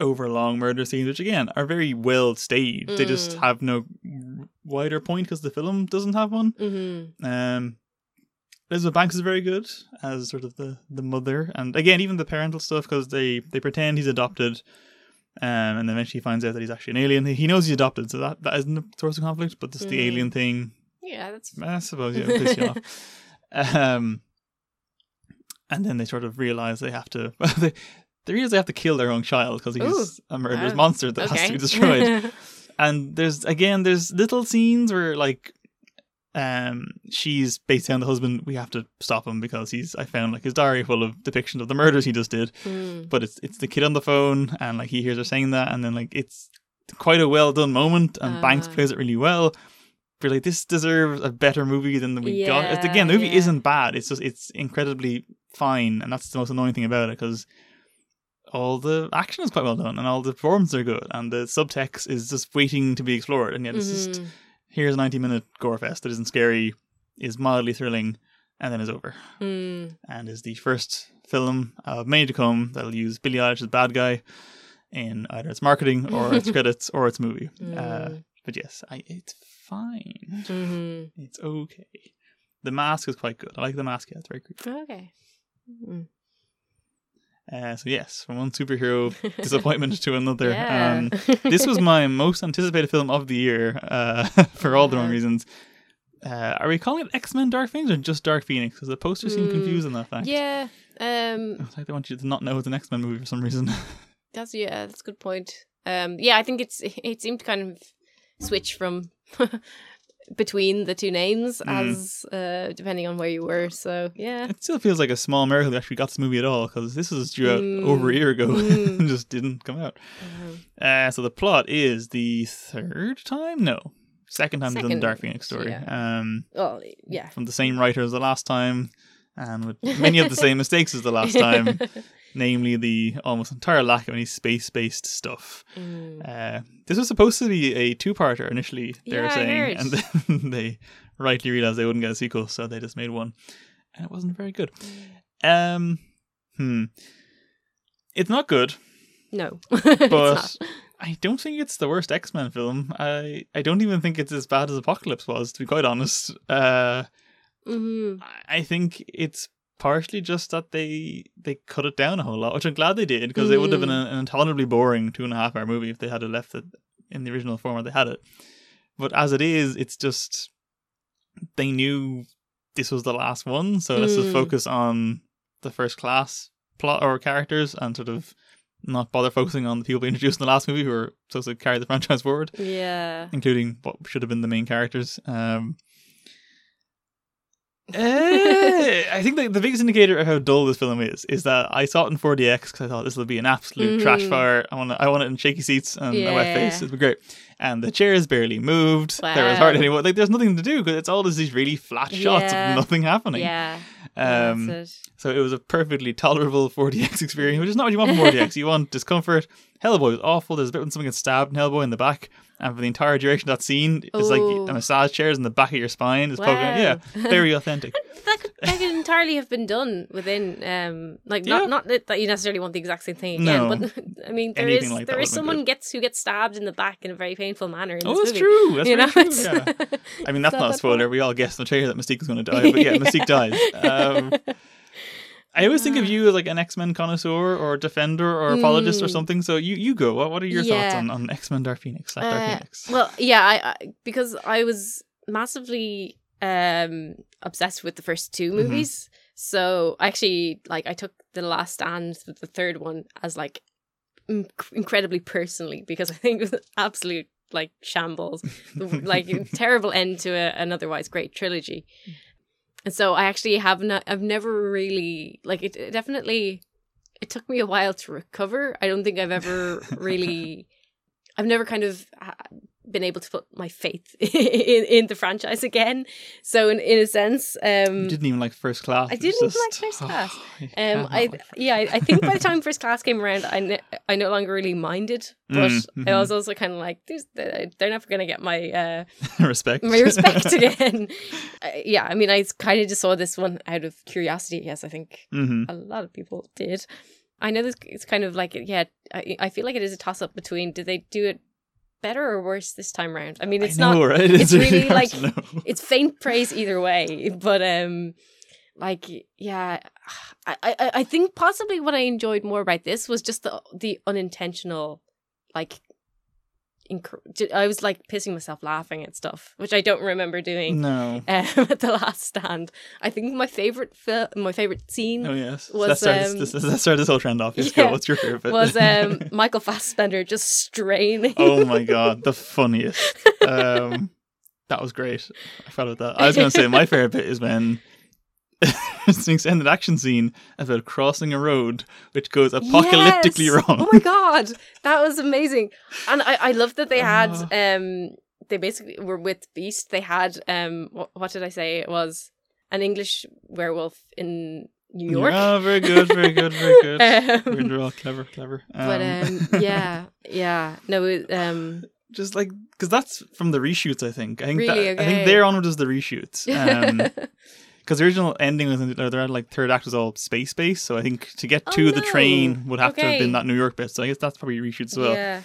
overlong murder scenes, which again are very well staged. They just Mm. have no wider point because the film doesn't have one. hmm Um, Elizabeth Banks is very good as sort of the, the mother, and again, even the parental stuff because they they pretend he's adopted, um, and then eventually finds out that he's actually an alien. He knows he's adopted, so that that isn't a source of conflict. But the Mm. alien thing, Yeah, that's. I suppose, yeah, piss you off. Um, and then they sort of realize they have to. they, they realize they have to kill their own child because he's a murderous monster that has to be destroyed and there's again there's little scenes where like um she's basically on the husband we have to stop him because he's i found like his diary full of depictions of the murders he just did Mm. but it's it's the kid on the phone and like he hears her saying that and then like it's quite a well done moment and banks Ah. plays it really well but like this deserves a better movie than we got It's- again the movie yeah. isn't bad it's just it's incredibly fine and that's the most annoying thing about it because all the action is quite well done and all the performances are good and the subtext is just waiting to be explored and yet it's just Mhm. Here's a 90 minute gore fest that isn't scary is mildly thrilling and then is over Mm. and is the first film of many to come that'll use Billy Eilish as bad guy in either its marketing or its credits or its movie uh, Mm. but yes I, it's fine Mhm. it's okay the mask is quite good I like the mask yeah it's very creepy Okay. Mm. Uh, so yes, from one superhero disappointment to another. Yeah. Um, this was my most anticipated film of the year uh, for all the wrong reasons. Uh, are we calling it X Men Dark Phoenix or just Dark Phoenix? Because the poster seem Hmm. confused on that fact. yeah. Um. It's like they want you to not know it's an X Men movie for some reason. That's yeah. That's a good point. Um. Yeah. I think it's it seemed kind of switch from between the two names Mm. as uh depending on where you were. So yeah. it still feels like a small miracle they actually got this movie at all because this was due out Mm. over a year ago Mm. and just didn't come out. Uh, so the plot is the third time? No. Second time done the Dark Phoenix story. Um, Well, yeah. from the same writer as the last time and with many of the same mistakes as the last time, namely the almost entire lack of any space based stuff. Mm. Uh, this was supposed to be a two parter initially, they Yeah, were saying, and then they rightly realized they wouldn't get a sequel, so they just made one. And it wasn't very good. Um, hmm. It's not good, No, but. I don't think it's the worst X Men film. I, I don't even think it's as bad as Apocalypse was, to be quite honest. Uh, Mhm. I- think it's partially just that they they cut it down a whole lot, which I'm glad they did because it would have been an, an intolerably boring two and a half hour movie if they had left it in the original format they had it. But as it is, it's just they knew this was the last one, so let's just Mm. focus on the first class plot or characters and sort of not bother focusing on the people we introduced in the last movie who were supposed to carry the franchise forward Yeah. including what should have been the main characters. Um, eh, I think the, the biggest indicator of how dull this film is is that I saw it in 4DX because I thought this will be an absolute trash Mhm. fire. I want I want it in shaky seats and a wet face. It'd be great. And the chairs barely moved. There was hardly any. Like there's nothing to do because it's all just these really flat shots Yeah. of nothing happening. Yeah. Um, it. so it was a perfectly tolerable 4DX experience, which is not what you want from 4DX. you want discomfort. Hellboy was awful. There's a bit when someone gets stabbed in Hellboy in the back, and for the entire duration of that scene, it's like a massage chairs in the back of your spine. Is poking. Yeah, very authentic. That could, that could entirely have been done within, um, like Yeah. not not that you necessarily want the exact same thing again, No. but I mean there Anything is like there is someone gets who gets stabbed in the back in a very painful manner. In Oh, that's movie. true. That's you know, true. Yeah. I mean, that's not not a spoiler. far. We all guessed in the trailer that Mystique was going to die, but yeah, Mystique dies. Um, I always think of you as like an X Men connoisseur or defender or apologist or Mm. something. So you, you go. What, what are your thoughts on, on X Men Dark Phoenix? Like Dark Uh, Phoenix. Well, yeah, I, I because I was massively um obsessed with the first two Mhm. movies. So I actually like I took the last stand with the third one as like inc- incredibly personally because I think it was absolute like shambles, like terrible end to a, an otherwise great trilogy. And so I actually have not I've never really like it, it definitely it took me a while to recover. I don't think I've ever really I've never kind of ha- been able to put my faith in, in the franchise again. So in, in a sense, um, you didn't even like First Class. I didn't even just- like First Class. I um, I yeah, I, I think by the time First Class came around, I ne- I no longer really minded, but Mm, I was also kind of like, There's, they're never gonna get my uh, respect. my respect again. uh, yeah, I mean, I kind of just saw this one out of curiosity. Yes, I think hmm a lot of people did. I know this it's kind of like yeah, I, I feel like it is a toss up between did they do it better or worse this time around? I mean, it's I know, not right? it's really hard like- it's faint praise either way, but um like yeah, I, I I think possibly what I enjoyed more about this was just the the unintentional like inc- I was like pissing myself laughing at stuff, which I don't remember doing no. um, at the last stand. I think my favorite fil- my favorite scene Oh yes. was, let's, start um, this, this, let's start this whole trend off. Yes, yeah, go. What's your favorite was um, Michael Fassbender just straining. oh my god, the funniest. Um, that was great. I about that. I was going to say my favorite bit is when it's an extended action scene about crossing a road which goes apocalyptically Yes! wrong. Oh my god, that was amazing, and I I love that they had Ah. um they basically were with Beast. They had um what, what did I say? It was an English werewolf in New York. Yeah, very good, very good, very good. Um, We're all clever, clever. but um yeah yeah no it, um just like because that's from the reshoots. I think. I think Really? that, I think they're onward as the reshoots. Um, because the original ending was they're uh, they're like third act was all space based. So I think to get Oh, to the no. train would have to have been that New York bit. So I guess that's probably reshoots as well. yeah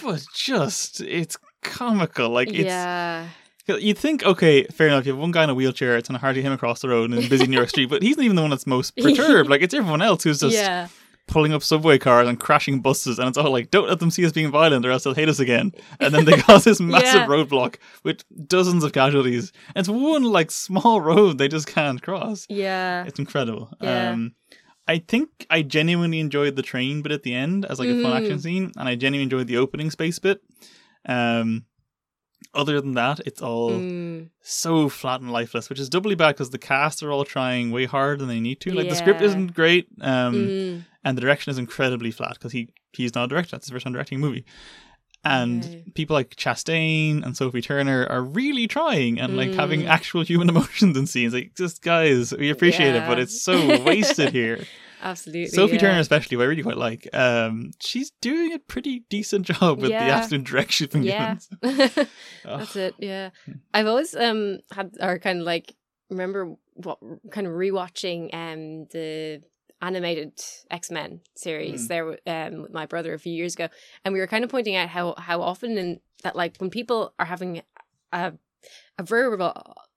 But just it's comical. Like it's yeah you'd think okay, fair enough. You have one guy in a wheelchair. It's hard to get him across the road in a busy New York street. But he's not even the one that's most perturbed. like it's everyone else who's just yeah pulling up subway cars and crashing buses, and it's all like, "Don't let them see us being violent, or else they'll hate us again." And then they cause this massive Yeah. roadblock with dozens of casualties. And it's one like small road they just can't cross. Yeah. It's incredible. Yeah. Um, I think I genuinely enjoyed the train bit at the end as like a fun Mhm. action scene, and I genuinely enjoyed the opening space bit. Um, other than that, it's all Mm, so flat and lifeless, which is doubly bad because the cast are all trying way harder than they need to. Like the script isn't great, um, mm, and the direction is incredibly flat because he he's not a director. That's his first time directing a movie. And Okay. people like Chastain and Sophie Turner are really trying and like having Mm. actual human emotions in scenes. Like, just guys, we appreciate it, but it's so wasted here. Absolutely. Sophie yeah. Turner, especially, who I really quite like. Um, she's doing a pretty decent job with the Yeah. absolute direction she's been Yeah. given. That's it. Yeah. I've always um had or kind of like remember what kind of rewatching um the animated X-Men series Mm. there um with my brother a few years ago and we were kind of pointing out how how often in that like when people are having a a verbal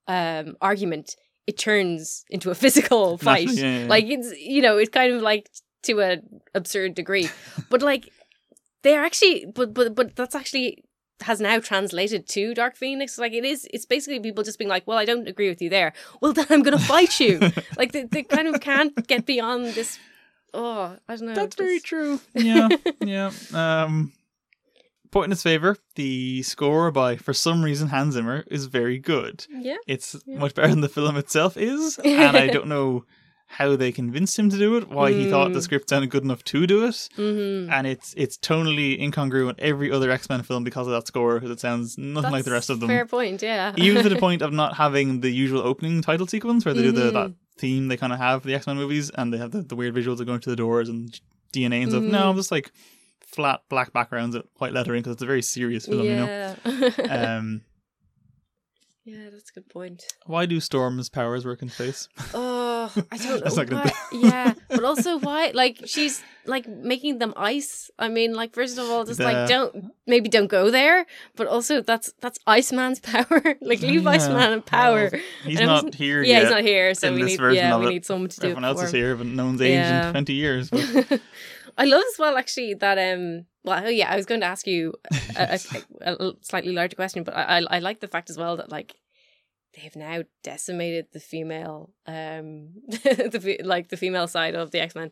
um argument it turns into a physical fight. yeah, yeah, like it's you know it's kind of like to a absurd degree. But like they're actually but but but that's actually has now translated to dark phoenix. Like it is it's basically people just being like well i don't agree with you there. Well then i'm gonna fight you. Like they, they kind of can't get beyond this oh i don't know That's very true. Yeah, yeah. Um, point in his favor, the score by for some reason Hans Zimmer is very good. yeah It's Yeah. much better than the film itself is, and I don't know how they convinced him to do it. Why he thought the Mm. script sounded good enough to do it, mm-hmm. and it's it's tonally incongruent every other X Men film because of that score because it sounds nothing like the rest of them. fair point yeah Even to the point of not having the usual opening title sequence where they do the Mhm. that theme they kind of have for the X Men movies, and they have the, the weird visuals of going to the doors and DNA and stuff. No, I'm just like flat black backgrounds with white lettering because it's a very serious film. You know. yeah Um, yeah that's a good point why do Storm's powers work in space? Oh, I don't That's know. not why- yeah, but also why? Like she's like making them ice. I mean, like first of all, just The- like don't maybe don't go there. But also that's that's Iceman's power. like leave Yeah, Iceman in power. well, He's And not here yeah, yet. he's not here, so we need yeah we it. need someone to do it. Everyone it else is him. here, but no one's aged Yeah. in twenty years. But I love as well actually that um well oh yeah I was going to ask you a, a, a slightly larger question but I, I I like the fact as well that like they've now decimated the female um the like the female side of the X Men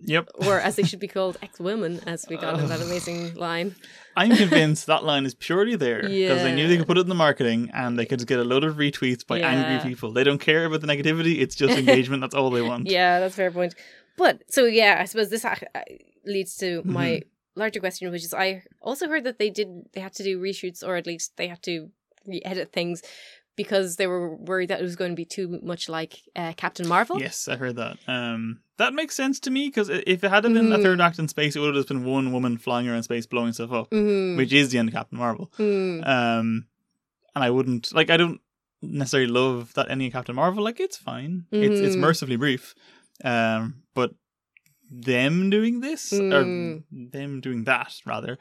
yep, or as they should be called X women as we got in that amazing line I'm convinced that line is purely there because they knew they could put it in the marketing and they could get a load of retweets by Yeah. angry people. They don't care about the negativity; it's just engagement. That's all they want. yeah that's a fair point but so yeah I suppose this uh, leads to my Mm-hmm. larger question which is I also heard that they did they had to do reshoots or at least they had to re-edit things because they were worried that it was going to be too much like uh, Captain Marvel. Yes, I heard that. Um, that makes sense to me because if it had been a Mhm. third act in space, it would have just been one woman flying around space blowing stuff up, Mm. which is the end of Captain Marvel. Mm. Um, and I wouldn't like. I don't necessarily love that ending of Captain Marvel. Like, it's fine. It's it's Mhm. mercifully brief. Um, but them doing this Mm. or them doing that rather.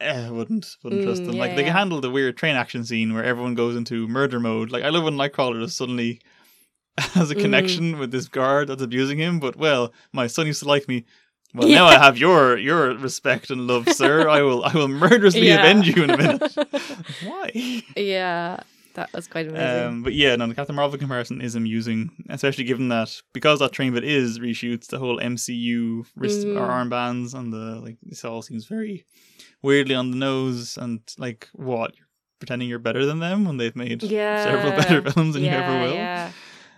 I wouldn't wouldn't trust Mm, them. yeah, like they can handle the weird train action scene where everyone goes into murder mode. Like I love when Nightcrawler just suddenly has a Mm. connection with this guard that's abusing him. But well, my son used to like me. Well, Yeah. now I have your your respect and love, sir. I will I will murderously Yeah. avenge you in a minute. Why? yeah, that was quite amazing. Um, but yeah, no, the Captain Marvel comparison is amusing, especially given that because that train bit is reshoots, the whole MCU wrist Mhm. or armbands and the like, this all seems very weirdly on the nose and like what pretending you're better than them when they've made yeah, several better films than you ever will. Yeah,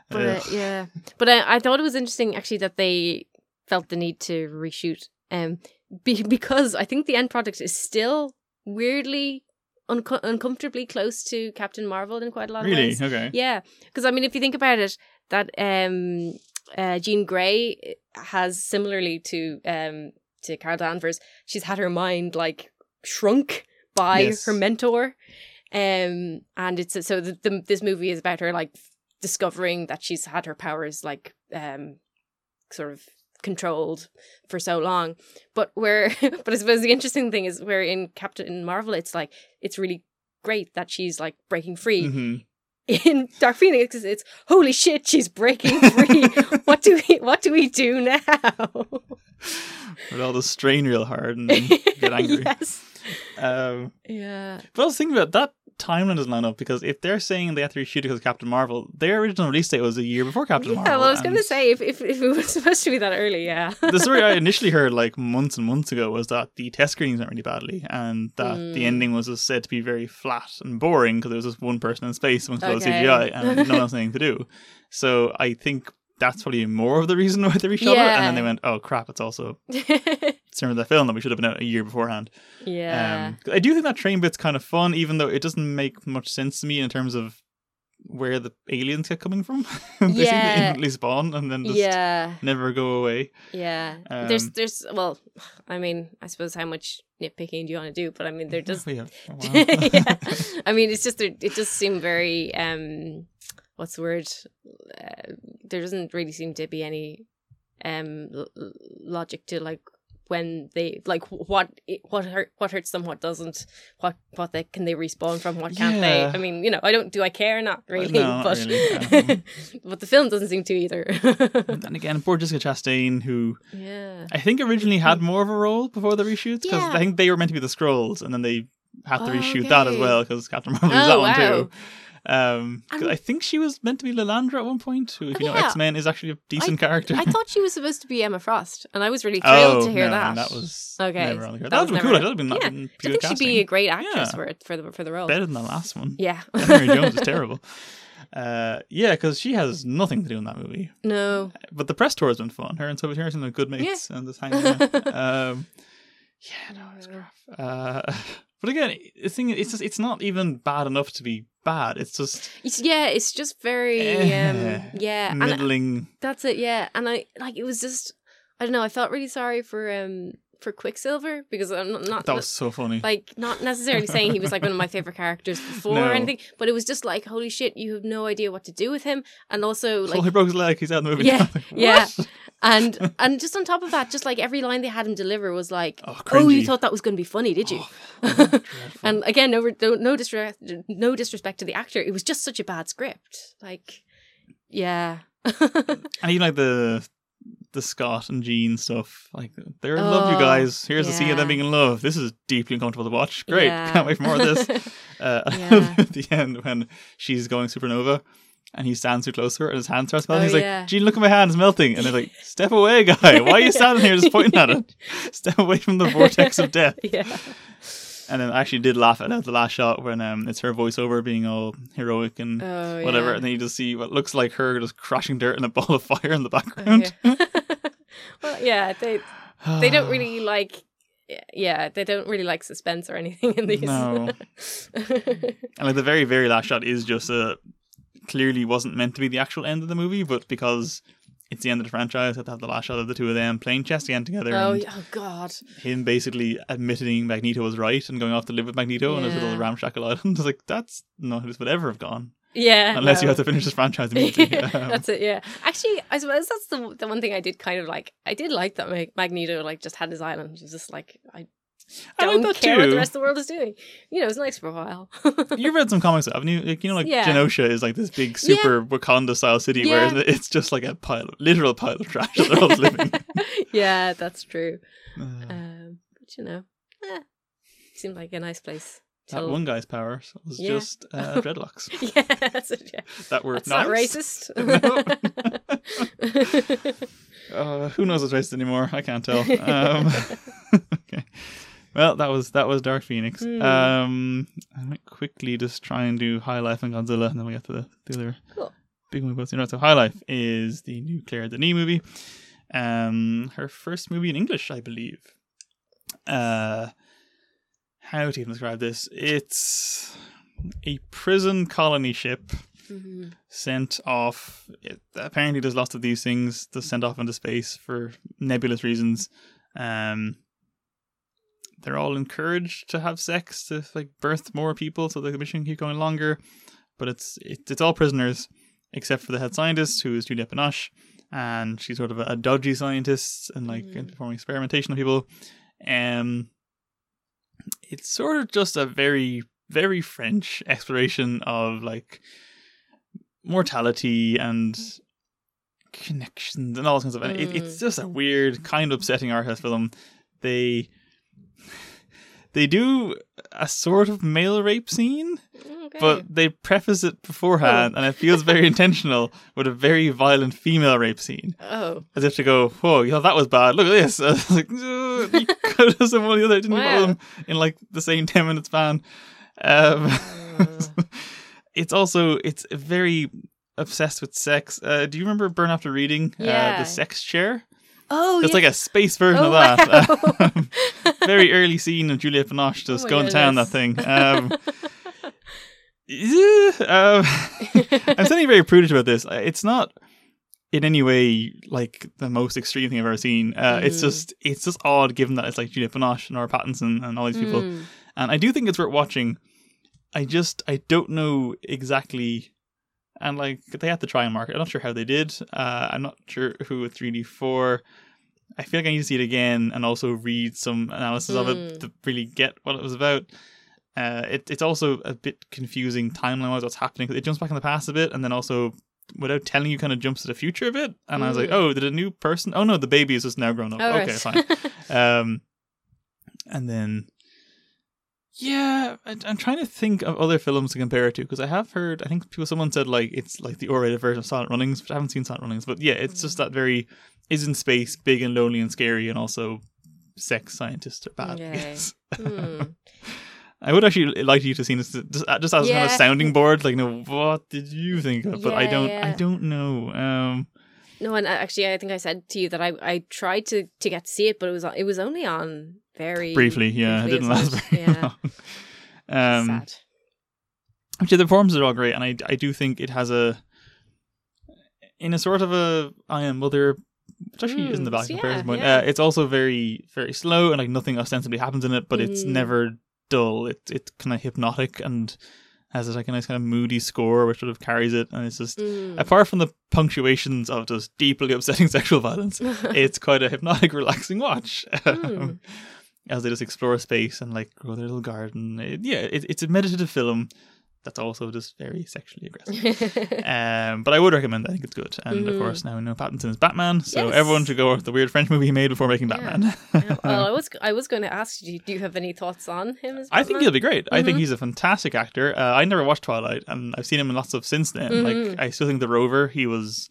but uh, yeah, but I, I thought it was interesting actually that they felt the need to reshoot, um, be, because I think the end product is still weirdly unco- uncomfortably close to Captain Marvel in quite a lot of ways. really? ways. Okay. Yeah, because I mean, if you think about it, that um, uh, Jean Grey has similarly to um to Carol Danvers, she's had her mind like shrunk by Yes. her mentor, um, and it's so the, the this movie is about her like discovering that she's had her powers like um sort of controlled for so long but where but i suppose the interesting thing is where in captain marvel it's like it's really great that she's like breaking free hmm in Dark Phoenix it's, it's holy shit she's breaking free what do we what do we do now With all the strain real hard and get angry. yes. Um, Yeah. but I was thinking about that timeline doesn't line up because if they're saying they have to reshoot because of Captain Marvel, their original release date was a year before Captain Yeah, Marvel. well, I was going to say if, if if it was supposed to be that early, yeah. the story I initially heard like months and months ago was that the test screenings went really badly and that the Mm. ending was just said to be very flat and boring because there was just one person in space amongst all the CGI and no one else anything to do. So I think that's probably more of the reason why they reshot it. And then they went, oh crap, it's also similar to the film that we should have been out a year beforehand. yeah. Um, I do think that train bit's kind of fun, even though it doesn't make much sense to me in terms of where the aliens get coming from. they seem to Yeah. instantly spawn and then just yeah. never go away. Yeah. there's Um, there's well, I mean, I suppose how much nitpicking do you want to do? But I mean, there does. We have a yeah. I mean, it's just it does seem very um, what's the word? Uh, there doesn't really seem to be any um l- logic to like when they like what what hurt what hurts them what doesn't what what they can they respawn from what can't Yeah. they i mean you know i don't do i care not really no, not but really, um. but the film doesn't seem to either and again, poor Jessica Chastain, who yeah I think originally had more of a role before the reshoots because Yeah. I think they were meant to be the Skrulls, and then they had to Oh, reshoot that as well because Captain Marvel was Oh, that one wow. too. Um, I think she was meant to be Lilandra at one point, who, if you know Yeah. X Men, is actually a decent character. i thought she was supposed to be emma frost and i was really thrilled oh, to hear no, that that was Okay. Never on the. That That was would never- cool. That would have been, yeah. been i think she'd be a great actress Yeah. for it for the for the role better than the last one. yeah January Jones is terrible. Uh, yeah, because she has nothing to do in that movie. no But the press tour has been fun. Her and Sophie Harrison are good mates and just hanging out. um, yeah, no, it's crap. Uh, but again, the thing is, it's just it's not even bad enough to be bad. It's just it's, yeah it's just very Eh, um yeah and I- middling. That's it, yeah. And I like it was just I don't know, I felt really sorry for um for Quicksilver because I'm not, not That was so funny. like not necessarily saying he was like one of my favorite characters before No. or anything, but it was just like holy shit, you have no idea what to do with him and also so like he broke his leg. He's out of the movie. Yeah, yeah. And and just on top of that, just like every line they had him deliver was like, Oh, "Oh, you thought that was going to be funny, did you?" Oh, and again, no, no, disrespect, no disrespect to the actor. It was just such a bad script. Like, yeah, And even like the the Scott and Jean stuff, like they're in love, you Oh, guys. Here's the scene of them being in love. This is deeply uncomfortable to watch. Great, Yeah. can't wait for more of this. Uh, Yeah. at the end when she's going supernova. And he stands too close to her, and his hand starts melting. Oh, He's like, Jean, look at my hand; it's melting." And they're like, "Step away, guy! Why are you standing here just pointing at it? Step away from the vortex of death." yeah. And then I actually did laugh at the last shot when um, it's her voiceover being all heroic and Oh, whatever, yeah. and then you just see what looks like her just crushing dirt in a ball of fire in the Oh, background. yeah. well, yeah, they they don't really like. Yeah, they don't really like suspense or anything in these. No. And like the very, very last shot is just a clearly wasn't meant to be the actual end of the movie, but because it's the end of the franchise, I have to have the last shot of the two of them playing chess again together. oh, and oh God. him basically admitting Magneto was right and going off to live with Magneto on his little ramshackle island. I was like, that's not who this would ever have gone. Yeah. Unless you no. have to finish this franchise immediately. That's it. Yeah. Actually, I suppose that's the the one thing I did kind of like. I did like that Magneto like just had his island. It was just like I I like don't that care what the rest of the world is doing. You know, it's nice for a while. You've read some comics, haven't you? Like, you know, like Yeah. Genosha is like this big, super Wakanda style city, Yeah. where it's just like a pile, of, literal pile of trash that they're all living. yeah, that's true. Uh, Um, but you know, eh, seemed like a nice place. that one guy's powers was Yeah. just uh, dreadlocks Yeah, that's it. Yeah. that were nice. not racist. Uh, who knows what's racist anymore? I can't tell. Um, okay. Well, that was that was Dark Phoenix. Hmm. Um, I might quickly just try and do High Life and Godzilla, and then we get to the, the other Cool. big movie. So, so High Life is the new Claire Denis movie. Um, her first movie in English, I believe. Uh, how to even describe this? It's a prison colony ship Mhm. sent off. It, apparently, there's lots of these things to send off into space for nebulous reasons. Um, they're all encouraged to have sex to like birth more people, so the mission can keep going longer. But it's it, it's all prisoners except for the head scientist, who is Juliette Binoche, and she's sort of a, a dodgy scientist and like Mhm. performing experimentation on people. Um, it's sort of just a very very French exploration of like mortality and connections and all this kind of. And it, it's just a weird, kind of upsetting art house film. They they do a sort of male rape scene, Okay. but they preface it beforehand, and it feels very intentional with a very violent female rape scene, oh, as if to go, "Whoa, you thought that was bad? Look at this!" I was like, "Ugh, you could have done some one or the other. Didn't Wow. them in like the same ten minute span?" Um, Uh, it's also it's very obsessed with sex. Uh, do you remember Burn After Reading? Uh, Yeah. the sex chair. Oh, It's yeah. like a space version Oh, of that. wow. very early scene of Juliette Binoche just Oh going to town that thing. Um, yeah, um, I'm sounding very prudish about this. It's not in any way like the most extreme thing I've ever seen. Uh, It's Mm. just it's just odd given that it's like Juliette Binoche and Nora Pattinson and all these people. Mm. And I do think it's worth watching. I just I don't know exactly and like they had to try and market. I'm not sure how they did. Uh, I'm not sure who 3D4. I feel like I need to see it again and also read some analysis of it Mm. to really get what it was about. Uh, it, it's also a bit confusing timeline wise what's happening 'cause it jumps back in the past a bit and then also without telling you kind of jumps to the future a bit and I was like Mm. oh did a new person oh no the baby is just now grown up Oh, okay right. fine um, and then, yeah, I, I'm trying to think of other films to compare it to because I have heard. I think people, someone said like it's like the R-rated version of Silent Runnings, but I haven't seen Silent Runnings. But yeah, it's just that very is in space, big and lonely and scary, and also sex scientists are bad. Okay. Yes. Hmm. I would actually like you to see this just, just as a kind of Yeah. sounding board. Like, no, what did you think of? But I don't. I don't know. Um, No, and actually, I think I said to you that I, I tried to, to get to see it, but it was it was only on very briefly, yeah, briefly, it didn't last very Yeah, long. Um, sad. Actually, the performances are all great, and I, I do think it has a, in a sort of a I am mother, which actually Mm, isn't the bad yeah, comparison point. yeah. Uh, it's also very very slow and like nothing ostensibly happens in it, but it's Mm. never dull. It it's kind of hypnotic and has like a nice kind of moody score which sort of carries it, and it's just Mm. apart from the punctuations of just deeply upsetting sexual violence, it's quite a hypnotic, relaxing watch. Mm. As they just explore space and like grow their little garden. It- yeah, it, it's a meditative film that's also just very sexually aggressive. um, but I would recommend. I think it's good. And of Mhm. course, now we know Pattinson is Batman, so Yes. everyone should go with the weird French movie he made before making. Batman. Yeah, well, I was I was going to ask you, do you have any thoughts on him? As I think he'll be great. I think Mhm. he's a fantastic actor. Uh, I never watched Twilight, and I've seen him in lots of since then. Mhm. Like I still think The Rover, he was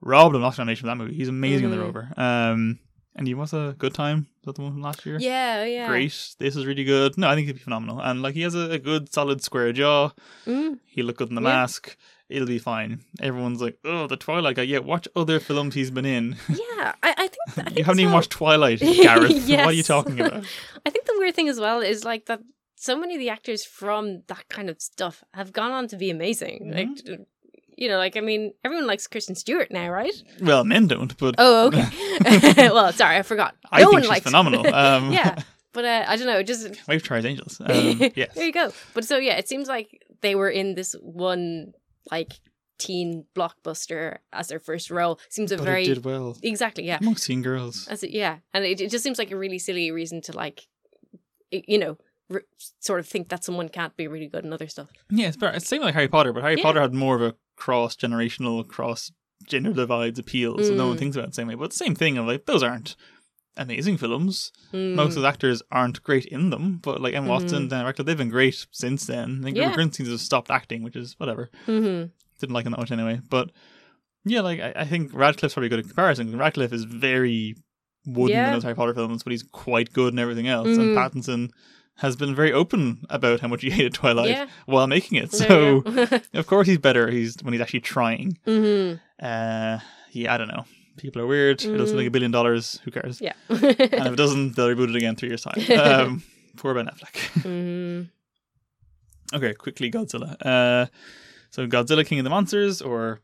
robbed of an Oscar nomination for that movie. He's amazing in The Mhm. Rover. Um, and he was a good time. Is that the one from last year? Yeah, yeah. Great. This is really good. No, I think he'd be phenomenal. And like he has a, a good, solid square jaw. Mm. He look good in the Yeah. mask. It'll be fine. Everyone's like, oh, the Twilight guy. Yeah, watch other films he's been in. Yeah, I, I think I think you haven't as even watched Twilight, Gareth. What are you talking about? I think the weird thing as well is like that so many of the actors from that kind of stuff have gone on to be amazing. Mm-hmm. Like, you know, like I mean, everyone likes Kristen Stewart now, right? Well, men don't, but Oh, okay. well, sorry, I forgot. I no think one she's likes phenomenal. Um, yeah, but uh, I don't know. It just Wave Tries Angels. Um, yes. there you go. But so yeah, it seems like they were in this one like teen blockbuster as their first role. Seems a But very did well. exactly yeah. Amongst teen girls. That's it, yeah, and it, it just seems like a really silly reason to like, you know, r- sort of think that someone can't be really good in other stuff. Yeah, it's, better. it's same like Harry Potter, but Harry Yeah. Potter had more of a cross generational, cross gender divides appeal, so no one Mm. thinks about it the same way. But same thing of like, those aren't amazing films. Mm. Most of the actors aren't great in them, but like Emma Watson, Dan Radcliffe, they've been great since then. I think Yeah. Grint seems to have stopped acting, which is whatever. Mhm. Didn't like him that much anyway. But yeah, like I, I think Radcliffe's probably a good comparison. Radcliffe is very wooden Yeah. in those Harry Potter films, but he's quite good in everything else. Mhm. And Pattinson has been very open about how much he hated Twilight Yeah. while making it. So of course he's better. He's when he's actually trying. Mhm. Uh, yeah, I don't know. People are weird. It doesn't Mm. make a billion dollars. Who cares? Yeah. and if it doesn't, they'll reboot it again in three years time. Um, poor Ben Affleck. Mhm. okay, quickly Godzilla. Uh, so Godzilla King of the Monsters, or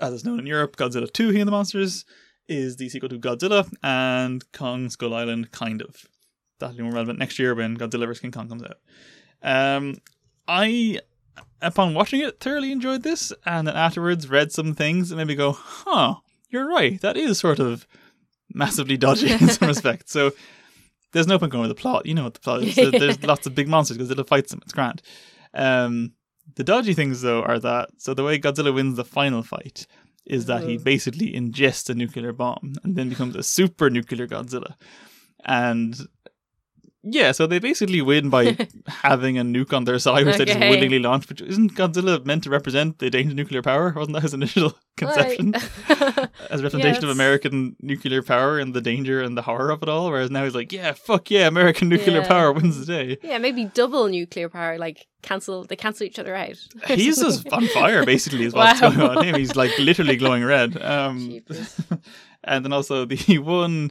as it's known in Europe, Godzilla 2 King of the Monsters, is the sequel to Godzilla and Kong Skull Island, kind of. That'll be more relevant next year when Godzilla vs. King Kong comes out. Um, I, upon watching it, thoroughly enjoyed this, and then afterwards read some things and maybe go, huh, you're right, that is sort of massively dodgy in some respects. So there's no point going with the plot. You know what the plot is. There- There's lots of big monsters. Godzilla fights them. It's grand. Um, the dodgy things, though, are that so the way Godzilla wins the final fight is that he basically ingests a nuclear bomb and then becomes a super nuclear Godzilla. And yeah, so they basically win by having a nuke on their side, which they just Okay. willingly launch. But isn't Godzilla meant to represent the danger of nuclear power? Wasn't that his initial conception? Right. As a representation of American nuclear power and the danger and the horror of it all, whereas now he's like, yeah, fuck yeah, American nuclear Yeah. power wins the day. yeah, maybe double nuclear power. Like cancel, they cancel each other out. He's just on fire, basically, is what's Wow. going on him. He's like literally glowing red. Um, and then also the one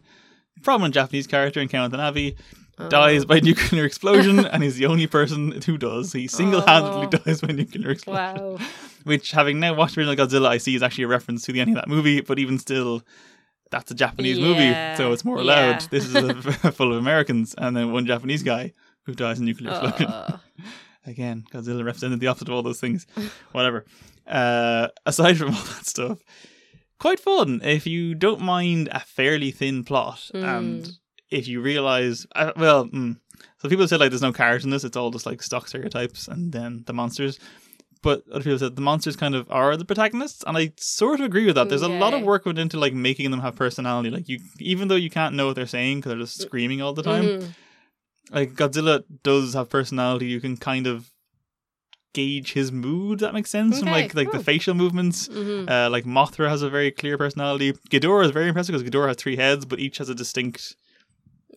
prominent Japanese character in Count Navi Oh. dies by nuclear explosion, and he's the only person who does. He single-handedly Oh. dies by nuclear explosion. Wow. Which, having now watched original Godzilla, I see is actually a reference to the ending of that movie. But even still, that's a Japanese movie, so it's more yeah. allowed. This is a, full of Americans, and then one Japanese guy who dies in nuclear explosion. Uh, Again, Godzilla represented the opposite of all those things. Whatever. Uh, aside from all that stuff, quite fun if you don't mind a fairly thin plot and Mm. If you realize, uh, well, mm, so people said like there's no characters in this; it's all just like stock stereotypes and then the monsters. But other people said the monsters kind of are the protagonists, and I sort of agree with that. There's a lot of work went into like making them have personality. Like you, even though you can't know what they're saying because they're just screaming all the time, mhm. like Godzilla does have personality. You can kind of gauge his mood. That makes sense from Okay, like like the facial movements. Mhm. Uh, like Mothra has a very clear personality. Ghidorah is very impressive because Ghidorah has three heads, but each has a distinct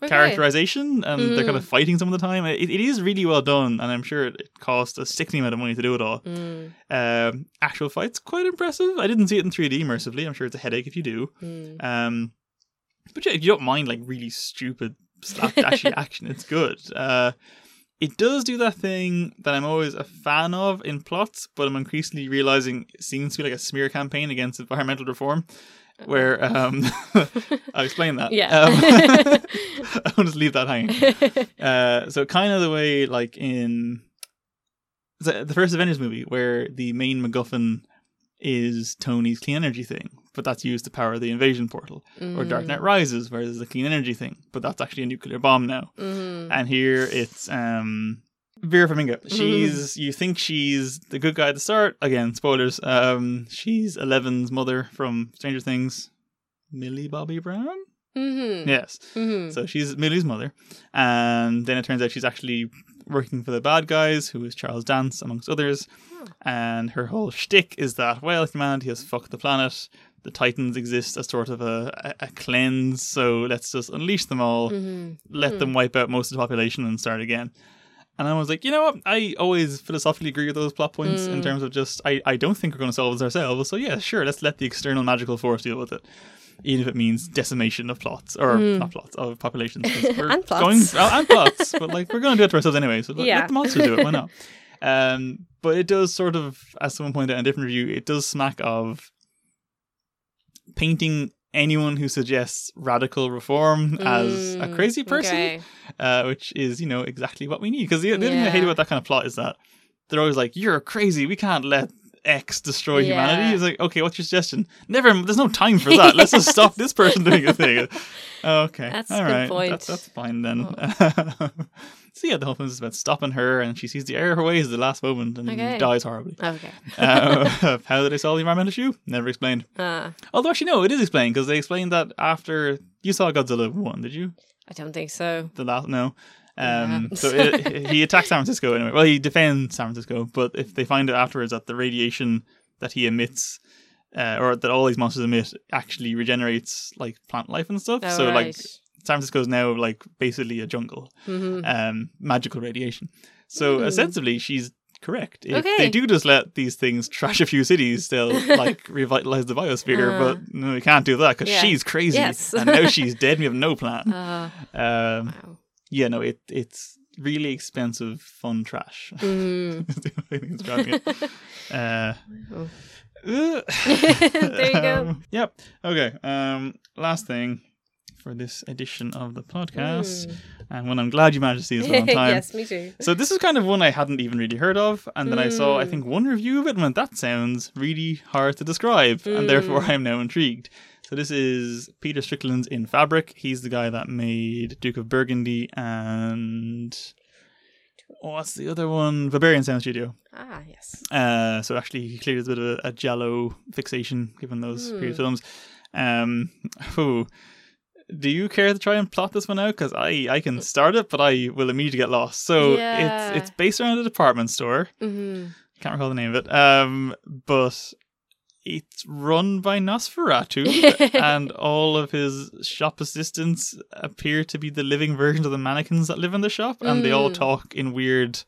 Okay. characterization, and they're kind of fighting some of the time. It, it is really well done, and I'm sure it cost a sickening amount of money to do it all. Mm, Um, actual fights quite impressive. I didn't see it in 3D mercifully. I'm sure it's a headache if you do. mm. Um, but yeah, if you don't mind like really stupid slapdashy action, it's good. Uh, it does do that thing that I'm always a fan of in plots, but I'm increasingly realizing it seems to be like a smear campaign against environmental reform. Where um, I'll explain that. Yeah. um, I'll just leave that hanging. Uh, so kind of the way like in the, first Avengers movie where the main MacGuffin is Tony's clean energy thing, but that's used to power the invasion portal. Or Dark Mm. Knight Rises, where there's the clean energy thing, but that's actually a nuclear bomb now. Mhm. And here it's um Vera Farmiga. She's you think she's the good guy at the start. Again, spoilers. Um, she's Eleven's mother from Stranger Things, Millie Bobby Brown. Mhm. Yes. Mhm. So she's Millie's mother, and then it turns out she's actually working for the bad guys, who is Charles Dance, amongst others. Oh. And her whole shtick is that well, humanity has fucked the planet. The Titans exist as sort of a, a, a cleanse, so let's just unleash them all, Mhm. let them wipe out most of the population, and start again. And I was like, you know what? I always philosophically agree with those plot points in Mm. terms of just I, I don't think we're going to solve this ourselves. So yeah, sure, let's let the external magical force deal with it, even if it means decimation of plots or Mm. not plots of populations. we're And plots. Going, oh, and plots, but like we're going to do it to ourselves anyway. So let, Yeah. let the monster do it. Why not? Um, but it does sort of, as someone pointed out in a different review, it does smack of painting anyone who suggests radical reform as a Mm, crazy person okay. uh, which is you know exactly what we need. Because the, the thing I hate about that kind of plot is that they're always like, "You're crazy. We can't let X destroy humanity." Yeah. It's like, okay, what's your suggestion? Never. There's no time for that. Let's just stop this person doing a thing. Okay, That's a good right, point. That's, that's fine then. so yeah, the whole film is about stopping her, and she sees the error of her ways at the last moment and Okay. dies horribly. Okay. uh, how did they solve the environmental issue? Never explained. Uh, Although actually, no, it is explained because they explained that after you saw Godzilla one, did you? I don't think so. the last no. Um, Yeah. so it, he attacks San Francisco anyway. Well, he defends San Francisco, but if they find out afterwards that the radiation that he emits, uh, or that all these monsters emit, actually regenerates like plant life and stuff. Oh, so like right. San Francisco is now like basically a jungle, Mhm. um, magical radiation. So Hmm. ostensibly, she's correct. If Okay. they do just let these things trash a few cities, they'll like revitalize the biosphere. Uh. but no, we can't do that because Yeah. she's crazy, Yes. and now she's dead. We have no plan. Uh, Um, wow. yeah, no, it it's really expensive, fun trash. Mm. Is the only way to describe it. Uh, Oh. There you go. um, yep. Okay. Um, last thing for this edition of the podcast, and one I'm glad you managed to see this one on time. Hmm. yes, me too. So this is kind of one I hadn't even really heard of, and then I saw I Mm. think one review of it and went, "That sounds really hard to describe," and therefore Mm. I am now intrigued. So this is Peter Strickland's In Fabric. He's the guy that made Duke of Burgundy and What's the other one? Berberian Sound Studio. Ah, yes. Uh, so actually, he clearly has a bit of a, a giallo fixation given those Hmm. previous films. Um, ooh. Do you care to try and plot this one out? Because I, I can start it, but I will immediately get lost. So Yeah. it's it's based around a department store. hmm Can't recall the name of it. Um, but it's run by Nosferatu, and all of his shop assistants appear to be the living versions of the mannequins that live in the shop, and they all Mm. talk in weird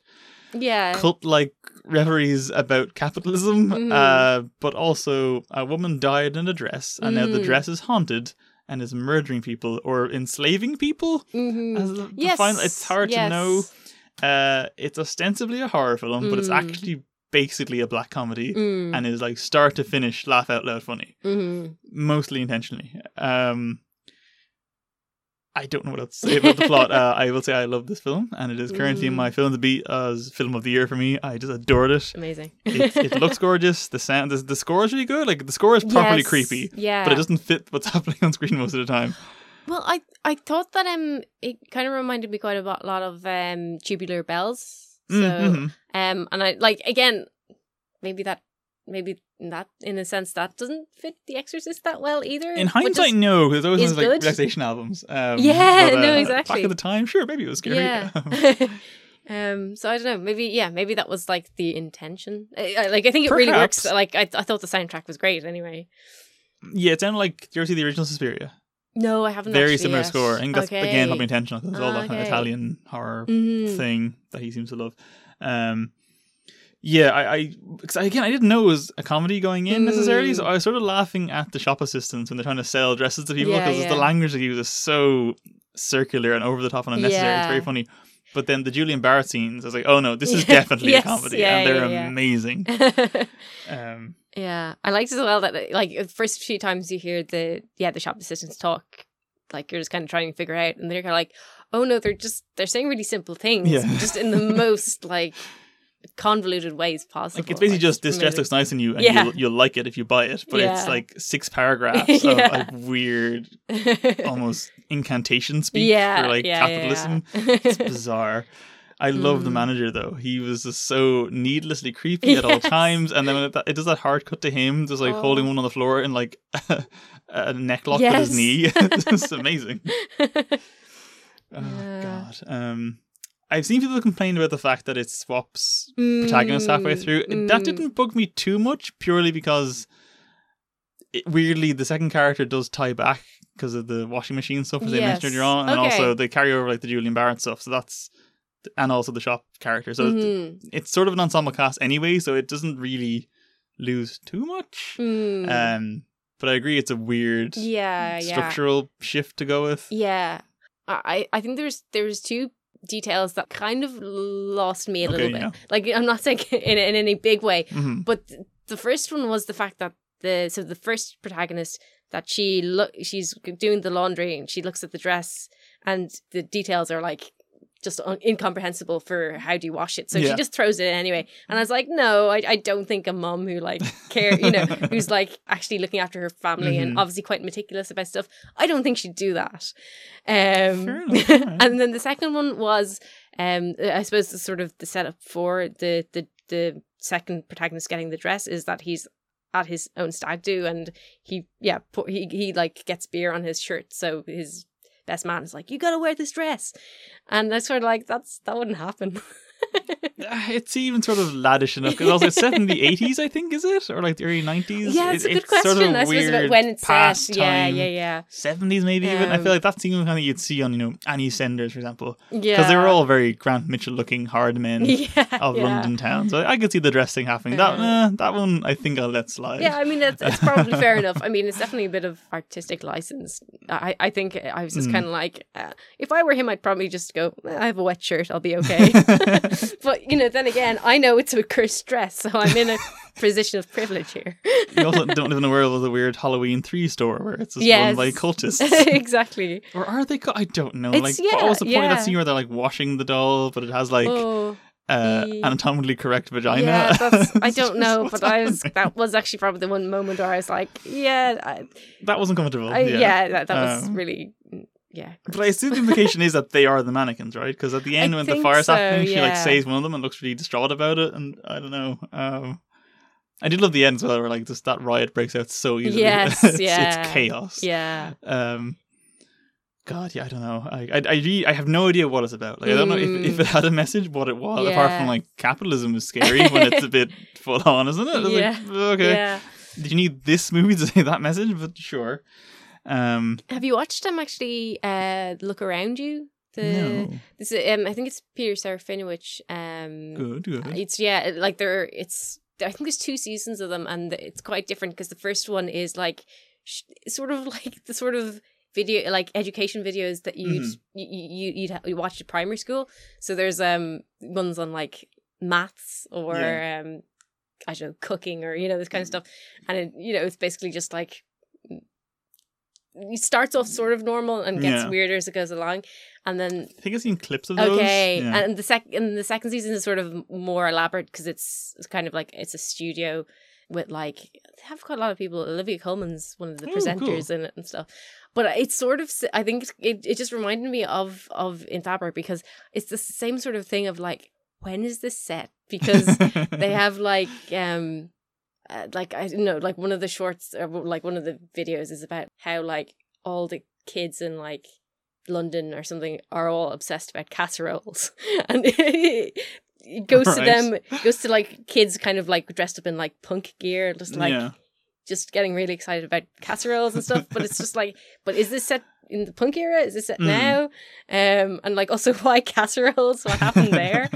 Yeah. cult-like reveries about capitalism. Mhm. Uh, but also, a woman died in a dress, and now the Mm. dress is haunted and is murdering people or enslaving people. hmm As the- the Yes. final- it's hard to know. Uh, it's ostensibly a horror film, but it's Mm. actually basically a black comedy Mm. and is like start to finish laugh out loud funny, Mhm. mostly intentionally. Um, I don't know what else to say about the plot. Uh, I will say I love this film, and it is currently in Mm. my film to beat as film of the year for me. I just adored it. Amazing. It, it looks gorgeous. The sound, the, the score is really good. Like the score is properly Yes, creepy, Yeah. but it doesn't fit what's happening on screen most of the time. Well, I I thought that um it kind of reminded me quite a lot, lot of um Tubular Bells. So Mhm. um and I like again maybe that maybe that in a sense that doesn't fit The Exorcist that well either. In hindsight, no, because those ones like good. relaxation albums. Um, Yeah, but, uh, no, exactly. Back at the time, sure, maybe it was scary. Yeah. um. So I don't know. Maybe yeah. Maybe that was like the intention. I, I- like I think it really works. Like I I thought the soundtrack was great. Anyway. yeah, it sounded like. Do you ever see the original Suspiria? No, I haven't. Very similar yet. score. I think that's okay. again probably intentional because it's all that kind of Italian horror Mhm. thing that he seems to love. Um, yeah, I, I, cause I again I didn't know it was a comedy going in necessarily, so Mm. I was sort of laughing at the shop assistants when they're trying to sell dresses to people Yeah, because the language they use is so circular and over the top and unnecessary. It's very funny. But then the Julian Barratt scenes, I was like, oh no, this is definitely Yes, a comedy, yeah, and they're yeah, yeah. amazing. Um, Yeah, I liked as well that like the first few times you hear the yeah the shop assistants talk, like you're just kind of trying to figure out, and they're kind of like, oh no, they're just they're saying really simple things, Yeah. just in the most like convoluted ways possible. like it's basically Like, just this dress looks nice on you, and Yeah. you'll, you'll like it if you buy it. But it's like six paragraphs Yeah. of like weird, almost incantation speak yeah, for like yeah, capitalism. Yeah, It's bizarre. I love the Mm. manager though. He was just so needlessly creepy at all times, and then when it, it does that hard cut to him, just like Oh. holding one on the floor and like a neck lock with his knee. it's amazing. Oh Yeah. god. Um, I've seen people complain about the fact that it swaps protagonists halfway Mm, through. That mm. didn't bug me too much, purely because it, weirdly the second character does tie back because of the washing machine stuff as they mentioned Yes. earlier on, and Okay. also they carry over like the Julian Barratt stuff. So that's and also the shop character. So it's, Mhm. it's sort of an ensemble cast anyway. So it doesn't really lose too much. Mm. Um, but I agree, it's a weird yeah, yeah. structural shift to go with. Yeah, I I think there's there's two details that kind of lost me a Okay, little bit. yeah. Like I'm not saying in in any big way, Mhm. but th- the first one was the fact that the so the first protagonist that she look she's doing the laundry and she looks at the dress and the details are like just un- incomprehensible for how do you wash it so Yeah. she just throws it in anyway and i was like no i, I don't think a mom who like care you know who's like actually looking after her family and Mhm. obviously quite meticulous about stuff i don't think she'd do that um and then the second one was um i suppose the sort of the setup for the the the second protagonist getting the dress is that he's at his own stag do and he yeah he he like gets beer on his shirt so his best man is like you gotta wear this dress. And that's sort of like that's that wouldn't happen It's even sort of laddish enough because also it's set in the eighties, I think, is it, or like the early nineties? yeah it's a good question i suppose about when it's set yeah yeah yeah seventies maybe even. I Um, feel like that's even kind of you'd see on you know EastEnders, for example, yeah because they were all very Grant Mitchell looking hard men yeah of yeah. London town. So I could see the dress thing happening. That Uh, eh, that one I think I'll let slide. Yeah, I mean it's, it's probably fair enough. I mean it's definitely a bit of artistic license. I I think I was just Mm. kind of like, uh, if I were him, I'd probably just go. "Eh, I have a wet shirt, I'll be okay. but you know, then again, I know it's a cursed dress, so I'm in a position of privilege here. you also don't live in a world of the weird Halloween three store where it's just Yes. run by cultists. exactly. Or are they? Co- I don't know. It's- like, yeah, what was the point of that scene where they're like washing the doll, but it has like oh, uh, anatomically correct vagina? yeah, that's, I don't know, but I was that was actually probably the one moment where I was like, yeah, I, that wasn't comfortable. I, yeah. that, that was Um, really yeah. But I assume the implication is that they are the mannequins, right? Because at the end, I when the fire's so, happening, she like saves one of them and looks really distraught about it. And I don't know. Um, I did love the end as well, where like just that riot breaks out so easily. Yes, it's, yeah. it's chaos. Yeah. Um, God, yeah, I don't know. I, I, I, really, I have no idea what it's about. Like, I don't know if, Mm. if it had a message, what it was, apart from like capitalism is scary when it's a bit full on, isn't it? It's like, Yeah. okay. Yeah. Did you need this movie to say that message? But sure. Um, Have you watched them actually uh look around you? The no. this is, um I think it's Peter Serafinowicz. Um Good, good. It's yeah, like there. It's I think there's two seasons of them, and it's quite different because the first one is like sh- sort of like the sort of video like education videos that you'd Mhm. you, you you'd you watch at primary school. So there's um ones on like maths or Yeah. um I don't know cooking or you know this kind of stuff, and it, you know it's basically just like it starts off sort of normal and gets Yeah. weirder as it goes along, and then I think I've seen clips of those. Okay, Yeah. and the sec and the second season is sort of more elaborate because it's, it's kind of like it's a studio with like they have quite a lot of people. Olivia Colman's one of the Oh, presenters in it and stuff. But it's sort of I think it it just reminded me of of in Fabric because it's the same sort of thing of like when is this set because they have like um uh, like I don't know like one of the shorts or like one of the videos is about how like all the kids in like London or something are all obsessed about casseroles. And it goes to them goes to like kids kind of like dressed up in like punk gear just like yeah. just getting really excited about casseroles and stuff but it's just like but is this set in the punk era? Is this set Mm. now? Um and like also why casseroles? What happened there?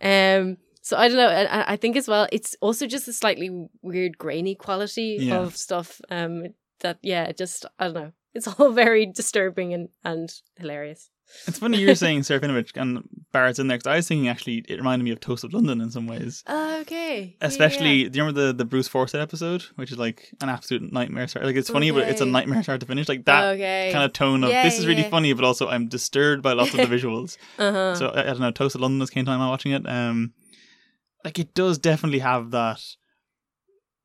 Um so I don't know. I I think as well, it's also just a slightly weird grainy quality Yeah. of stuff. Um, that yeah, it just I don't know. It's all very disturbing and and hilarious. It's funny you're saying Serafinowicz and Barratt's in there because I was thinking actually it reminded me of Toast of London in some ways. Okay. Especially, do you remember the, the Bruce Forsyth episode, which is like an absolute nightmare start? Like it's funny, but it's a nightmare start to finish. Like that okay. kind of tone of Yeah, this is really funny, but also I'm disturbed by lots of the visuals. uh-huh. So I, I don't know. Toast of London this came time I'm watching it. Um, like it does definitely have that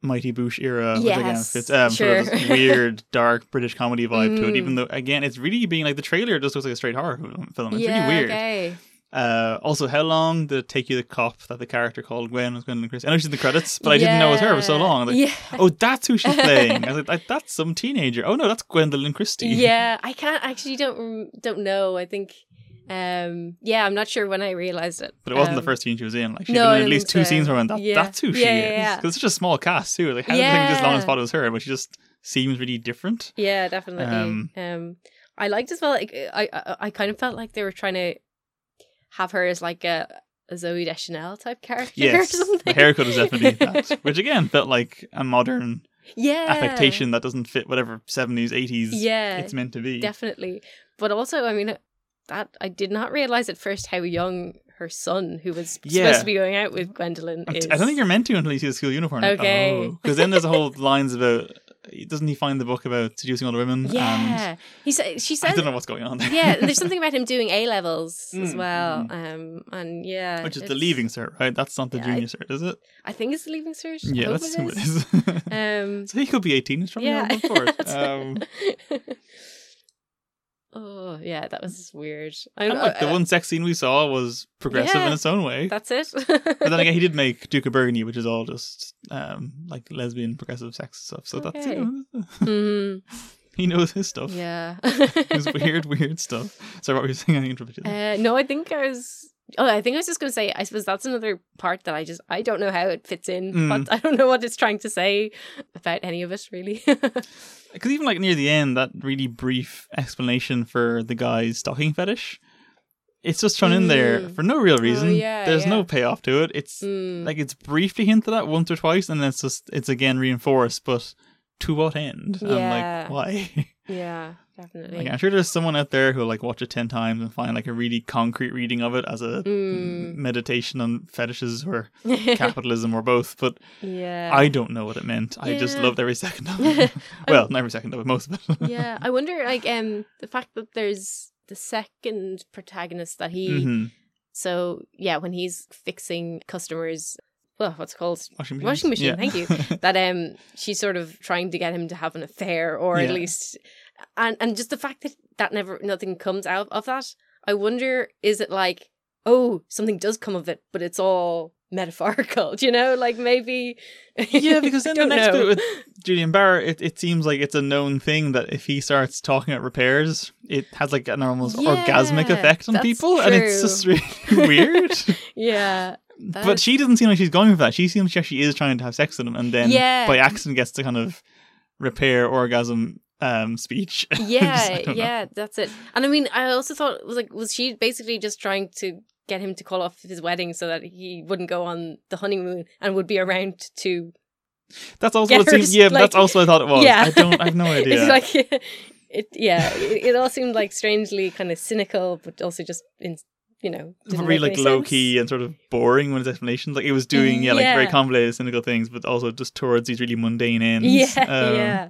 Mighty Boosh era, which again Yes, fits um, sort of sure. this weird, dark British comedy vibe to it. Mm. Even though again, it's really being like the trailer just looks like a straight horror film. It's yeah, really weird. Okay. Uh, also, how long did it take you the cop that the character called Gwen was Gwendoline Christie? I know she's in the credits, but I didn't know it was her for so long. Like, yeah. oh, that's who she's playing. I was like, that's some teenager. Oh no, that's Gwendoline Christie. Yeah, I can't actually don't don't know. I think, um, yeah, I'm not sure when I realized it. But it wasn't the Um, first scene she was in. Like she'd no, been in at least two so. scenes where I went, that, Yeah. that's who she Yeah, is. yeah, yeah. Because it's such a small cast too. Like how did I think this long Yeah. was her, but she just seems really different. Yeah, definitely. Um, Um, I liked as well. Like, I, I I kind of felt like they were trying to have her as like a, a Zooey Deschanel type character or Yes, something. the haircut is definitely that. Which again felt like a modern yeah, affectation that doesn't fit whatever seventies, eighties Yeah, it's meant to be. definitely. But also, I mean, that I did not realize at first how young her son, who was Yeah. supposed to be going out with Gwendolyn, I is. I don't think you're meant to until you see the school uniform. Okay. Because then there's a whole lines about doesn't he find the book about seducing older women? And Yeah, he said. She I said. don't know what's going on there. yeah, there's something about him doing A levels as Mm, well. Um, and yeah, Which is the leaving cert, right? That's not the Yeah, I- junior cert, is it? I think it's the leaving cert. Yeah, let's it assume it is. is. Um, so he could be 18. He's probably yeah. yeah. for it. Um, oh yeah, that was weird. I and know. look, the uh, one sex scene we saw was progressive Yeah. in its own way. That's it. But then again, he did make Duke of Burgundy, which is all just um, like lesbian progressive sex stuff. So that's Okay. know, Mhm, he knows his stuff. Yeah. His weird, weird stuff. So what were you saying? I interrupted. Uh, no, I think I was. Oh, I think I was just going to say. I suppose that's another part that I just I don't know how it fits in. Mm. But I don't know what it's trying to say about any of it really. Because even like near the end, that really brief explanation for the guy's stocking fetish, it's just thrown in there Mm. for no real reason. yeah, There's no payoff to it. It's Mm. like it's briefly hinted at once or twice, and then it's just it's again reinforced, but to what end? Yeah. I'm like, why? yeah, definitely. like, I'm sure there's someone out there who'll like watch it ten times and find like a really concrete reading of it as a Mm. meditation on fetishes or capitalism or both. But yeah. I don't know what it meant. I just loved every second of it. well, not every second of it, most of it. yeah, I wonder, like, um, the fact that there's the second protagonist that he. hmm So yeah, when he's fixing customers, well, what's it called Washing machine. Washing machine, thank you. that um, she's sort of trying to get him to have an affair, or at least and and just the fact that that never nothing comes out of that. I wonder, is it like, oh, something does come of it, but it's all metaphorical? Do you know, like maybe. yeah, because in the next know. bit with Julian Barr, it, it seems like it's a known thing that if he starts talking about repairs, it has like an almost orgasmic effect on people, and it's just really weird. yeah, but she doesn't seem like she's going for that. She seems like she actually is trying to have sex with him, and then Yeah. by accident gets to kind of repair orgasm um, speech. Yeah, don't know. yeah, that's it. And I mean, I also thought it was like, was she basically just trying to get him to call off his wedding so that he wouldn't go on the honeymoon and would be around to? That's also what seems. Yeah, like- that's also what I thought it was. Yeah. I don't. I have no idea. It's like it. Yeah, it, it all seemed like strangely kind of cynical, but also just in you know really like low sense. key and sort of boring when his explanations. Like it was doing, yeah, like very Yeah. convoluted, cynical things, but also just towards these really mundane ends. Yeah, Um, yeah.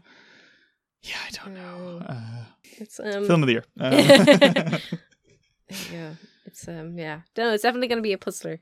Yeah. I don't know. Mm. Uh, It's um. film of the year. Um, yeah, it's um. Yeah, no, it's definitely going to be a puzzler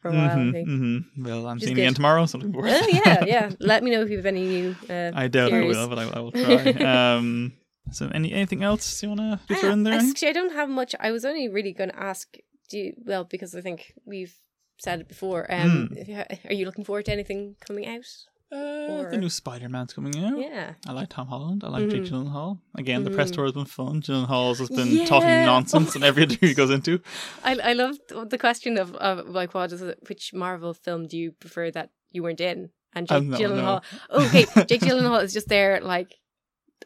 for a while. I think. mhm. Well, I'm Which seeing it again tomorrow. So I'm looking forward. Oh yeah, yeah. Let me know if you have any new. Uh, I doubt theories. I will, but I, I will try. um, so, any anything else you want to throw in there? Uh, actually, I don't have much. I was only really going to ask. Do you, well because I think we've said it before. Um, you, are you looking forward to anything coming out? Uh, or- the new Spider-Man's coming out. Yeah. I like Tom Holland. I like Jake Mhm. Gyllenhaal. Again, the press Mhm. tour has been fun. Gyllenhaal has been talking nonsense in every interview he goes into. I I love the question of, of like what is it, which Marvel film do you prefer that you weren't in? And Jake Um, no, Gyllenhaal. Oh, okay, Jake Gyllenhaal is just there, like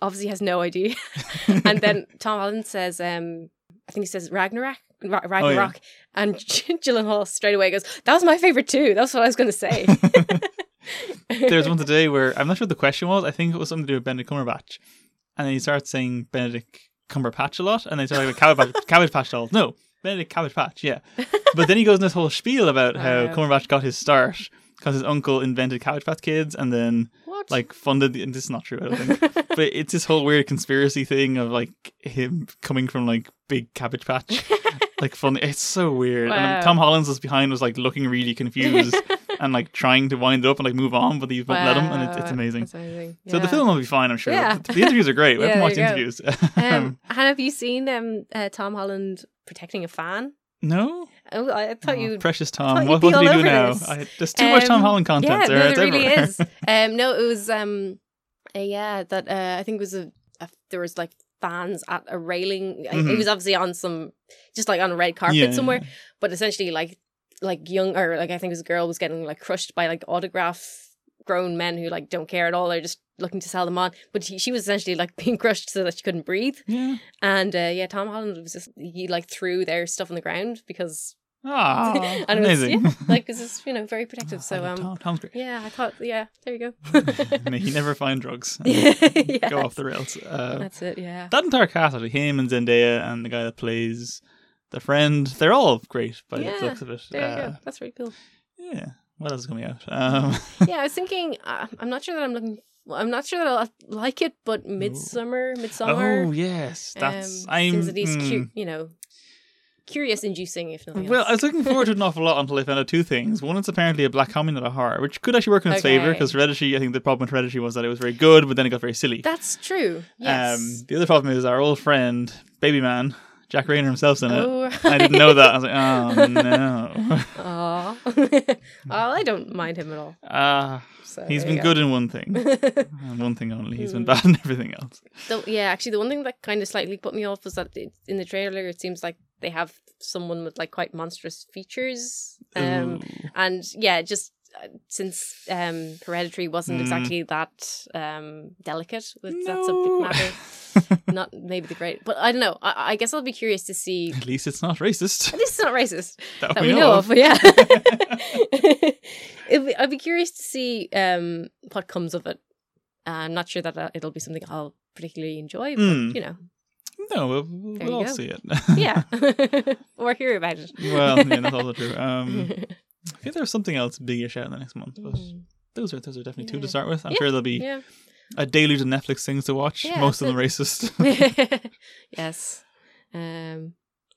obviously has no idea. and then Tom Holland says, um, I think he says Ragnarok, Ra- Ragnarok, and Gyllenhaal straight away goes, "That was my favorite too. That's what I was going to say." There's one today where I'm not sure what the question was. I think it was something to do with Benedict Cumberbatch, and then he starts saying Benedict Cumberpatch a lot, and then he starts like Cabbage, Patch- Cabbage Patch dolls. No, Benedict Cabbage Patch. Yeah, but then he goes in this whole spiel about how Cumberbatch got his start because his uncle invented Cabbage Patch Kids, and then what? like funded. The, and this is not true, I don't think. but it's this whole weird conspiracy thing of like him coming from like big Cabbage Patch. Like fun, it's so weird. Wow. And Tom Holland's was behind was like looking really confused and like trying to wind it up and like move on, but he won't let him, and it's, it's Wow, amazing. Amazing. So the film will be fine, I'm sure. Yeah. The, the interviews are great. We Yeah, haven't watched the there you interviews. Um, have you seen um uh, Tom Holland protecting a fan? no, Oh, I thought Oh, you. precious Tom. What, what did he do now? I, there's too much Tom Um, Holland content. Yeah, there. no, It's there really is. Um, no, it was um, uh, yeah, that uh, I think it was a, a there was like fans at a railing. I- It was obviously on some, just like on a red carpet Yeah, somewhere, but essentially like like young or like I think it was a girl was getting like crushed by like autograph grown men who like don't care at all. They're just looking to sell them on. But he, she was essentially like being crushed so that she couldn't breathe. Yeah. And uh, yeah, Tom Holland was just he like threw their stuff on the ground because Ah, and it was, amazing. yeah, like this is you know very protective. I So um, Tom's great. yeah, I thought yeah, there you go. May he never find drugs. and yeah, Go off the rails. Uh, That's it. Yeah. that entire cast, actually, him and Zendaya and the guy that plays the friend, they're all great by Yeah, the looks of it. There you Uh, go. That's really cool. Yeah. What else is coming out? Um, Yeah, I was thinking. Uh, I'm not sure that I'm looking. Well, I'm not sure that I'll like it, but Midsommar, Midsommar. oh yes, that's um, I'm. seems at least mm. cu- you know, curious inducing if nothing Well, else. I was looking forward to an awful lot until I found out two things. One, it's apparently a black comedy, not a horror, which could actually work in its favor because Hereditary. I think the problem with Hereditary was that it was very good, but then it got very silly. That's true. Yes. Um, the other problem is our old friend Baby Man, Jack Reynor himself's in it. oh, I didn't know that. I was like, oh no. Aw. well, I don't mind him at all. Ah, So he's been you good in one thing, and one thing only. He's been Hmm. bad in everything else. So yeah, actually, the one thing that kind of slightly put me off was that it, in the trailer, it seems like they have someone with like quite monstrous features. Um, and yeah, just uh, since um, Hereditary wasn't Mm. exactly that um, delicate with that subject matter, not maybe the great, but I don't know. I, I guess I'll be curious to see. At least it's not racist. At least it's not racist That, we know of, but yeah. It'd be, I'd be curious to see um, what comes of it. I'm not sure that uh, it'll be something I'll particularly enjoy, but Mm. you know, no, we'll, we'll all go. see it. yeah, or hear about it. well, yeah, that's also true. Um, I think there's something else biggish out in the next month, but Mm. those are those are definitely two to start with. I'm Yeah, sure there'll be yeah. a deluge of Netflix things to watch. Yeah, most of them racist. yes. Um,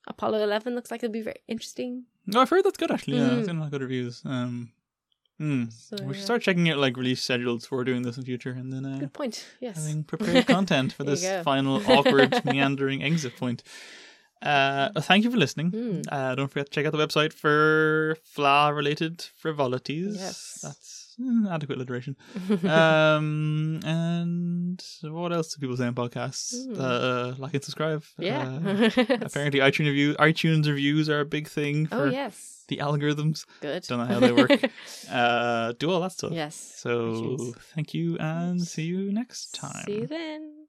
Apollo 11 looks like it'll be very interesting. no, I've heard that's good actually. Yeah, Mm. I've seen a lot of good reviews. Um, Hmm. So, we should start checking out like release schedules for doing this in future, and then uh, Good point. Yes. having prepared content for this final awkward meandering exit point. Uh, thank you for listening. Mm. Uh, don't forget to check out the website for flaw related frivolities. Yes. That's mm, adequate alliteration. um, and what else do people say on podcasts? Mm. Uh, like and subscribe. yeah. Uh, apparently, iTunes review iTunes reviews are a big thing for oh yes. the algorithms. Good. Don't know how they work. uh, do all that stuff. yes. So iTunes. thank you and see you next time. See you then.